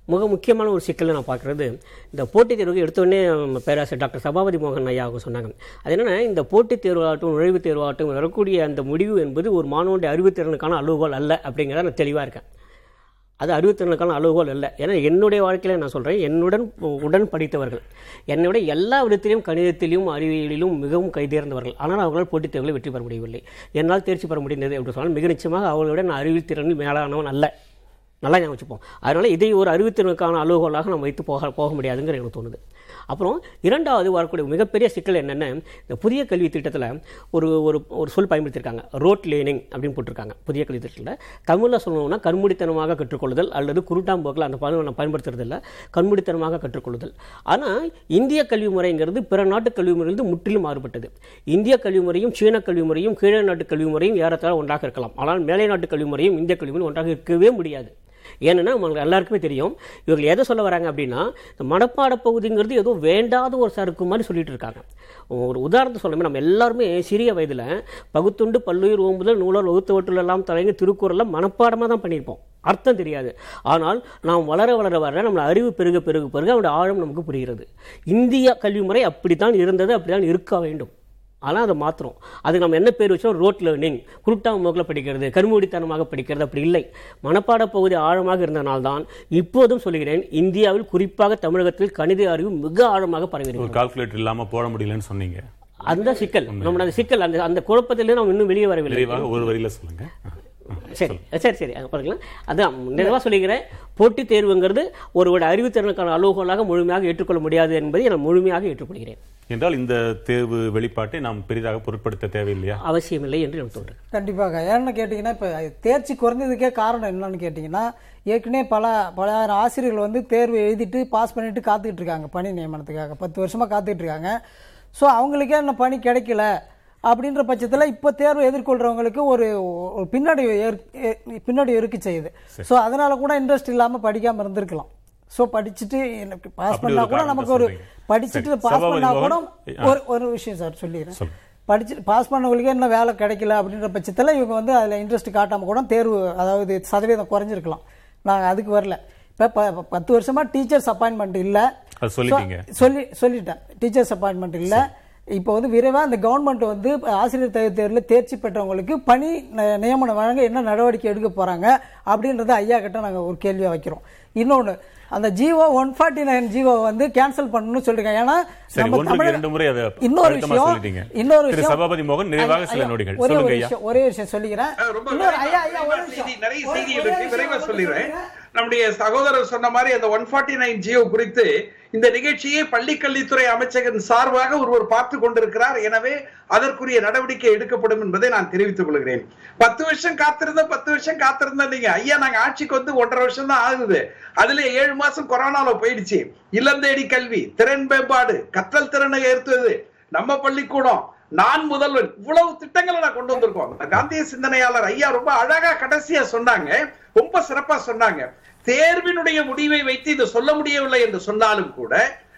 மிக முக்கியமான ஒரு சிக்கலை நான் பார்க்குறது. இந்த போட்டித் தேர்வுக்கு எடுத்தோடனே பேராசிரியர் டாக்டர் சபாபதி மோகன் ஐயா சொன்னாங்க. அது என்னென்னா இந்த போட்டித் தேர்வாகட்டும் நுழைவுத் தேர்வாகட்டும் வரக்கூடிய அந்த முடிவு என்பது ஒரு மாணவனுடைய அறிவுத்திறனுக்கான அளவுகோல் அல்ல அப்படிங்கிறத நான் தெளிவாக இருக்கேன். அது அறிவுத்திறனுக்கான அளவுகோல் இல்லை ஏன்னா என்னுடைய வாழ்க்கையில் நான் சொல்கிறேன் என்னுடன் உடன் படித்தவர்கள். என்னை விட எல்லா விதத்திலையும் கணிதத்திலும் அறிவியலிலும் மிகவும் கைதேர்ந்தவர்கள். ஆனால் அவர்களால் போட்டித் தேர்வுகளை வெற்றி பெற முடியவில்லை. என்னால் தேர்ச்சி பெற முடிந்தது என்று சொன்னால் மிக நிச்சயமாக அவர்களை அறிவுத்திறனில் நான் மேலானவன் அல்ல. நல்லா ஞாபகம் வச்சுப்போம். அதனால் இதை ஒரு அறிவுத்திறனுக்கான அலுவலாக நம்ம வைத்து போக போக முடியாதுங்கிற எனக்கு தோணுது. அப்புறம் இரண்டாவது வரக்கூடிய மிகப்பெரிய சிக்கல் என்னென்ன இந்த புதிய கல்வி திட்டத்தில் ஒரு ஒரு ஒரு சொல் பயன்படுத்தியிருக்காங்க. ரோட் லேர்னிங் அப்படின்னு போட்டிருக்காங்க புதிய கல்வி திட்டத்தில். தமிழில் சொல்லணும்னா கண்மூடித்தனமாக கற்றுக்கொள்ளுதல் அல்லது குருட்டாம்போக்கில் அந்த பதவி நான் பயன்படுத்துறது இல்லை கண்மூடித்தனமாக கற்றுக்கொள்ளுதல். ஆனால் இந்திய கல்வி முறைங்கிறது பிற நாட்டு கல்வி முறையிலிருந்து முற்றிலும் மாறுபட்டது. இந்திய கல்வி முறையும் சீன கல்வி முறையும் கீழே நாட்டு கல்வி முறையும் ஏறத்தாழ ஒன்றாக இருக்கலாம். ஆனால் மேலை நாட்டு கல்வி முறையும் இந்திய கல்வி முறையும் ஒன்றாக இருக்கவே முடியாது. ஏன்னா உங்களுக்கு எல்லாருக்குமே தெரியும் இவர்கள் எதை சொல்ல வராங்க அப்படின்னா இந்த மனப்பாட பகுதிங்கிறது ஏதோ வேண்டாத ஒரு சறுக்கு மாதிரி சொல்லிட்டு இருக்காங்க. ஒரு உதாரணத்தை சொல்லணுமே நம்ம எல்லாருமே சிறிய வயதில் பகுத்துண்டு பல்லுயிர் ஓம்புதல் நூலர் வகுத்தவற்றில் எல்லாம் தலைங்க திருக்குறளில் மனப்பாடமாக தான் பண்ணியிருப்போம். அர்த்தம் தெரியாது. ஆனால் நாம் வளர வளர வர நம்மளை அறிவு பெருக பெருக பெருக அவனுடைய ஆழம் நமக்கு புரிகிறது. இந்திய கல்வி முறை அப்படித்தான் இருந்தது அப்படித்தான் இருக்க வேண்டும். ஆனால் அதை மாற்றுறோம் அதுக்கு நம்ம என்ன பேர் வச்சோம்? ரோட் லேர்னிங் குருட்டா மோக்கில் படிக்கிறது கருமூடித்தனமாக படிக்கிறது அப்படி இல்லை. மனப்பாட பகுதி ஆழமாக இருந்தனால்தான் இப்போதும் சொல்கிறேன் இந்தியாவில் குறிப்பாக தமிழகத்தில் கணித அறிவு மிக ஆழமாக ஒரு பரவியிருக்கிறது கால்குலேட்டர் இல்லாம போட முடியலன்னு சொன்னீங்க. அந்த சிக்கல் நம்ம அந்த சிக்கல் அந்த அந்த குழப்பத்திலே நாம் இன்னும் வெளியே வரவில்லை. ஒரு வரியில சொல்லுங்க. சரி சரி சரி அங்கே பாருங்களேன். அதான் நிறைவாக சொல்லிக்கிறேன். போட்டித் தேர்வுங்கிறது ஒருவருடைய அறிவுத்திறனுக்கான அளவுகோலாக முழுமையாக ஏற்றுக்கொள்ள முடியாது என்பதை நான் முழுமையாக ஏற்றுக்கொள்கிறேன். என்றால் இந்த தேர்வு வெளிப்பாட்டை நாம் பெரிதாக பொருட்படுத்த தேவையில்லையா? அவசியமில்லை என்று எனக்கு தோன்றுது கண்டிப்பாக. ஏன்னு கேட்டிங்கன்னா இப்போ தேர்ச்சி குறைஞ்சதுக்கே காரணம் என்னன்னு கேட்டிங்கன்னா ஏற்கனவே பல பல ஆசிரியர்கள் வந்து தேர்வு எழுதிட்டு பாஸ் பண்ணிட்டு காத்துக்கிட்டு இருக்காங்க பணி நியமனத்துக்காக. பத்து வருஷமாக காத்துக்கிட்டு இருக்காங்க. ஸோ அவங்களுக்கே என்ன பணி கிடைக்கல அப்படின்ற பட்சத்தில் இப்போ தேர்வு எதிர்கொள்கிறவங்களுக்கு ஒரு ஏ- பின்னடைவு இருக்கு செய்யுது. ஸோ அதனால கூட இன்ட்ரெஸ்ட் இல்லாமல் படிக்காமல் இருந்திருக்கலாம். ஸோ படிச்சுட்டு பாஸ் அப்படி பண்ணா ஒரு கூட நமக்கு ஒரு. படிச்சுட்டு பாஸ் பண்ணா கூட ஒரு ஒரு விஷயம் சார் சொல்லிடுறேன். படிச்சு பாஸ் பண்ணவங்களுக்கே இன்னும் வேலை கிடைக்கல அப்படின்ற பட்சத்தில் இவங்க வந்து அதில் இன்ட்ரெஸ்ட் காட்டாமல் கூட தேர்வு அதாவது சதவீதம் குறைஞ்சிருக்கலாம். நாங்கள் அதுக்கு வரல. இப்போ பத்து வருஷமா டீச்சர்ஸ் அப்பாயின்மெண்ட் இல்லை. சொல்லி சொல்லிட்டேன். டீச்சர்ஸ் அப்பாயின்மெண்ட் இல்லை. இப்போ வந்து விரைவாக இந்த கவர்மெண்ட் வந்து ஆசிரியர் தகுதி தேர்வில் தேர்ச்சி பெற்றவங்களுக்கு பணி நியமனம் வழங்க என்ன நடவடிக்கை எடுக்க போகிறாங்க அப்படின்றத ஐயா கிட்ட நாங்கள் ஒரு கேள்வியாக வைக்கிறோம். இன்னொன்று அந்த GO one forty nine GO வந்து கேன்சல் பண்ணணும்னு சொல்லிருக்காங்க. ஏன்னா இன்னொரு விஷயம் இன்னொரு விஷயம். சபாபதி மோகன் நிறைவாக சில நொடிகள். ஒரே விஷயம் ஒரே விஷயம் சொல்லிக்கிறேன். அஹ் ரொம்ப இன்னொரு விரைவா- ஐயா ஐயா ஒரு செய்தி, விஷயம். நிறைய செய்தி ஒரே இருக்கு விஷயம் விரைவா மட்டும் சொல்லிடுறேன். சொல்லிடுறேன். நம்முடைய சகோதரர் சொன்ன மாதிரி அந்த ஒன் ஃபார்ட்டி நைன் ஜியோ குறித்து இந்த நிகழ்ச்சியை பள்ளிக்கல்வித்துறை கல்வித்துறை சார்பாக ஒருவர் பார்த்து கொண்டிருக்கிறார். எனவே அதற்குரிய நடவடிக்கை எடுக்கப்படும் என்பதை நான் தெரிவித்துக் கொள்கிறேன். பத்து வருஷம் காத்திருந்த பத்து வருஷம் காத்திருந்த நீங்க. ஐயா நாங்க ஆட்சிக்கு வந்து ஒன்றரை வருஷம் தான் ஆகுது. அதுல ஏழு மாசம் கொரோனால போயிடுச்சு. இல்லம் தேடி கல்வி திறன் மேம்பாடு கற்றல் திறனை ஏற்றுவது நம்ம பள்ளிக்கூடம் நான் முதல்வன் இவ்வளவு திட்டங்களை நான் கொண்டு வந்திருக்கோம். காந்திய சிந்தனையாளர் ஐயா ரொம்ப அழகா கடைசியா சொன்னாங்க. ரொம்ப சிறப்பா சொன்னாங்க. தேர்வினுடைய முடிவை வைத்து இதை சொல்ல முடியவில்லை என்று சொன்னாலும் கூட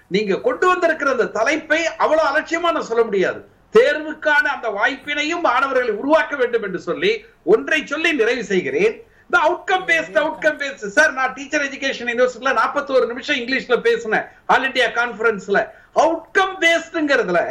நீங்க கொண்டு வந்திருக்கிற அந்த தலைப்பை அவ்வளவு அலட்சியமா நான் சொல்ல முடியாது. தேர்வுக்கான அந்த வாய்ப்பினையும் மாணவர்களை உருவாக்க வேண்டும் என்று சொல்லி ஒன்றை சொல்லி நிறைவு செய்கிறேன். இந்த outcome based outcome based sir நான் டீச்சர் எஜுகேஷன் யூனிவர்சிட்டியில 41 நிமிஷம் இங்கிலீஷ்ல பேசினேன். ஆல் இந்தியா கான்பரன்ஸ்ல அவுட்கம் பேஸ்ட்ங்கிறதுல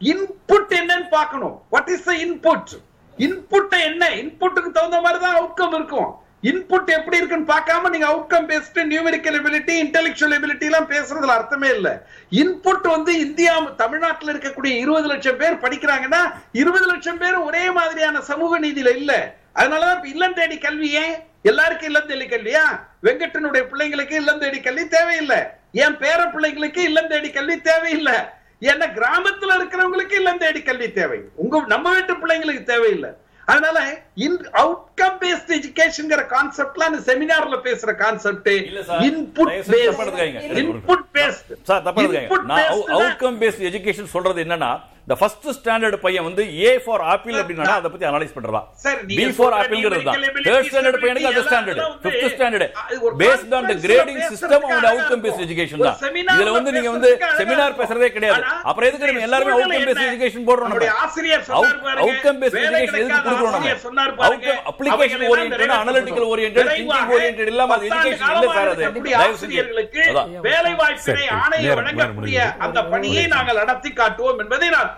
இன்புட் என்னன்னு பார்க்கணும். What is the input input என்ன? இன்புட்டுக்கு தகுந்த மாதிரி தான் அவுட்கம் இருக்கும். இன்புட் எப்படி இருக்குன்னு பார்க்காம நீங்க outcome based numerical ability intellectual ability எல்லாம் பேசுறதுல அர்த்தமே இல்ல. இன்புட் வந்து இந்தியா தமிழ்நாட்டுல இருக்கக்கூடிய இருபது லட்சம் பேர் படிக்கிறாங்கன்னா இருபது லட்சம் பேர் ஒரே மாதிரியான சமூக நீதியில இல்ல. அதனாலதான் இப்ப இல்லம் தேடி கல்வி ஏன்? எல்லாருக்கும் இல்லம் தேடி கல்வியா? வெங்கட்டனுடைய பிள்ளைங்களுக்கு இல்லம் தேடி கல்வி தேவையில்லை. என் பேர பிள்ளைங்களுக்கு இல்லம் தேடி கல்வி தேவையில்லை. ஏன்னா கிராமத்துல இருக்கிறவங்களுக்கு இல்லம் தேடி கல்வி தேவை உங்க நம்ம வீட்டு பிள்ளைங்களுக்கு தேவையில்லை அதனால அவுட்கம் பேஸ்ட் எஜுகேஷன்ங்கிற கான்செப்ட்லாம் அந்த செமினார்ல பேசுற concept. Input. Based input based sir தப்பா இருக்காங்க நான் அவுட்கம் பேஸ்ட் எஜுகேஷன் சொல்றது என்னன்னா இந்த ஃபர்ஸ்ட் ஸ்டாண்டர்ட் பையன் வந்து ஏ ஃபார் ஆப்பிள் அப்படின்னா அதை பத்தி அனலைஸ் பண்றதா? பி ஃபார் ஆப்பிள்ங்கிறது தான். தேர்ட் ஸ்டாண்டர்ட் பையனுக்கு அது standard fifth standard based on the grading system உங்க அவுட்கம் பேஸ்ட். எஜுகேஷன் தான். இதுல வந்து நீங்க வந்து செமினார். பேசுறதே கிடையாது. அப்புறம் எதுக்கு நம்ம எல்லாருமே அவுட்கம் பேஸ்ட்? எஜுகேஷன் போடுறோம் நம்ம? ஆசிரியர் அவுட்கம் பேஸ்ட் எஜுகேஷன் எதுக்கு கொடுக்குறோம் நம்ம outcome application oriented analytical oriented thinking oriented இல்லாம அது எஜுகேஷன் இல்ல சார் அது. ஆசிரியர்களுக்கு வேலை வாய்ப்பினை சரி, ஆணைய நேரம் வழங்கக்கூடிய. அந்த பணியை நாங்கள் நடத்தி காட்டுவோம் என்பதை நான்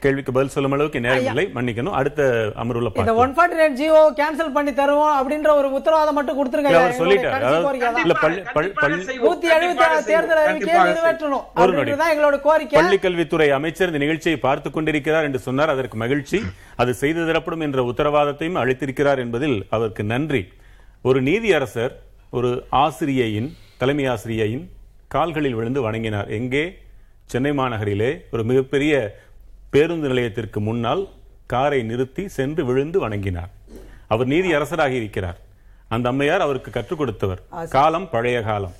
கேள்விக்கு பதில் சொல்லும் அளவுக்கு நேரம் இல்லை. மன்னிக்கணும். அடுத்த அமர்வுல இந்த ஒன் ஃபார்ட்டி நைன் கேன்சல் பண்ணி தருவோம் அப்படின்ற ஒரு உத்தரவாதம் மட்டும். இல்ல. நூத்தி எழுபத்தி தேர்தல் நிறைவேற்றணும். எங்களோட கோரிக்கை. அமைச்சர் இந்த நிகழ்ச்சியை பார்த்துக் கொண்டிருக்கிறார் என்று சொன்னார். அதற்கு மகிழ்ச்சி. அது செய்து தரப்படும் என்ற உத்தரவாதத்தையும் அளித்திருக்கிறார் என்பதில் அவருக்கு நன்றி. ஒரு நீதியரசர் ஒரு ஆசிரியையின் தலைமை ஆசிரியையின் கால்களில் விழுந்து வணங்கினார். எங்கே? சென்னை மாநகரிலே. ஒரு மிகப்பெரிய பேருந்து நிலையத்திற்கு முன்னால் காரை நிறுத்தி சென்று விழுந்து வணங்கினார். அவர் நீதி அரசராக இருக்கிறார். அந்த அம்மையார் அவருக்கு கற்றுக் கொடுத்தவர். காலம் பழைய காலம்.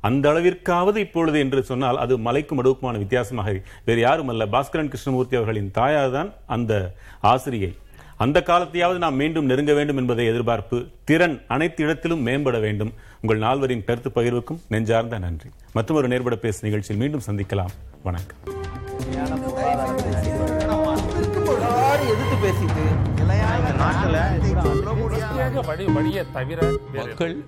அந்த அளவிற்காவது இப்பொழுது என்று சொன்னால் அது மலைக்கும் அடுக்குமான வித்தியாசமாக வேறு யாரும் அல்ல பாஸ்கரன் கிருஷ்ணமூர்த்தி அவர்களின் தாயார் தான் அந்த ஆசிரியை. அந்த காலத்தையாவது நாம் மீண்டும் நெருங்க வேண்டும் என்பதை எதிர்பார்ப்பு திறன் அனைத்து இடத்திலும் மேம்பட வேண்டும். உங்கள் நால்வரின் கருத்து பகிர்வுக்கும் நெஞ்சார்ந்த நன்றி. மற்றும் ஒரு நேர்பட பேசு நிகழ்ச்சியில் மீண்டும் சந்திக்கலாம். வணக்கம். எதிர்த்து பேசிட்டு நாட்டுல வழியை தவிர மக்கள்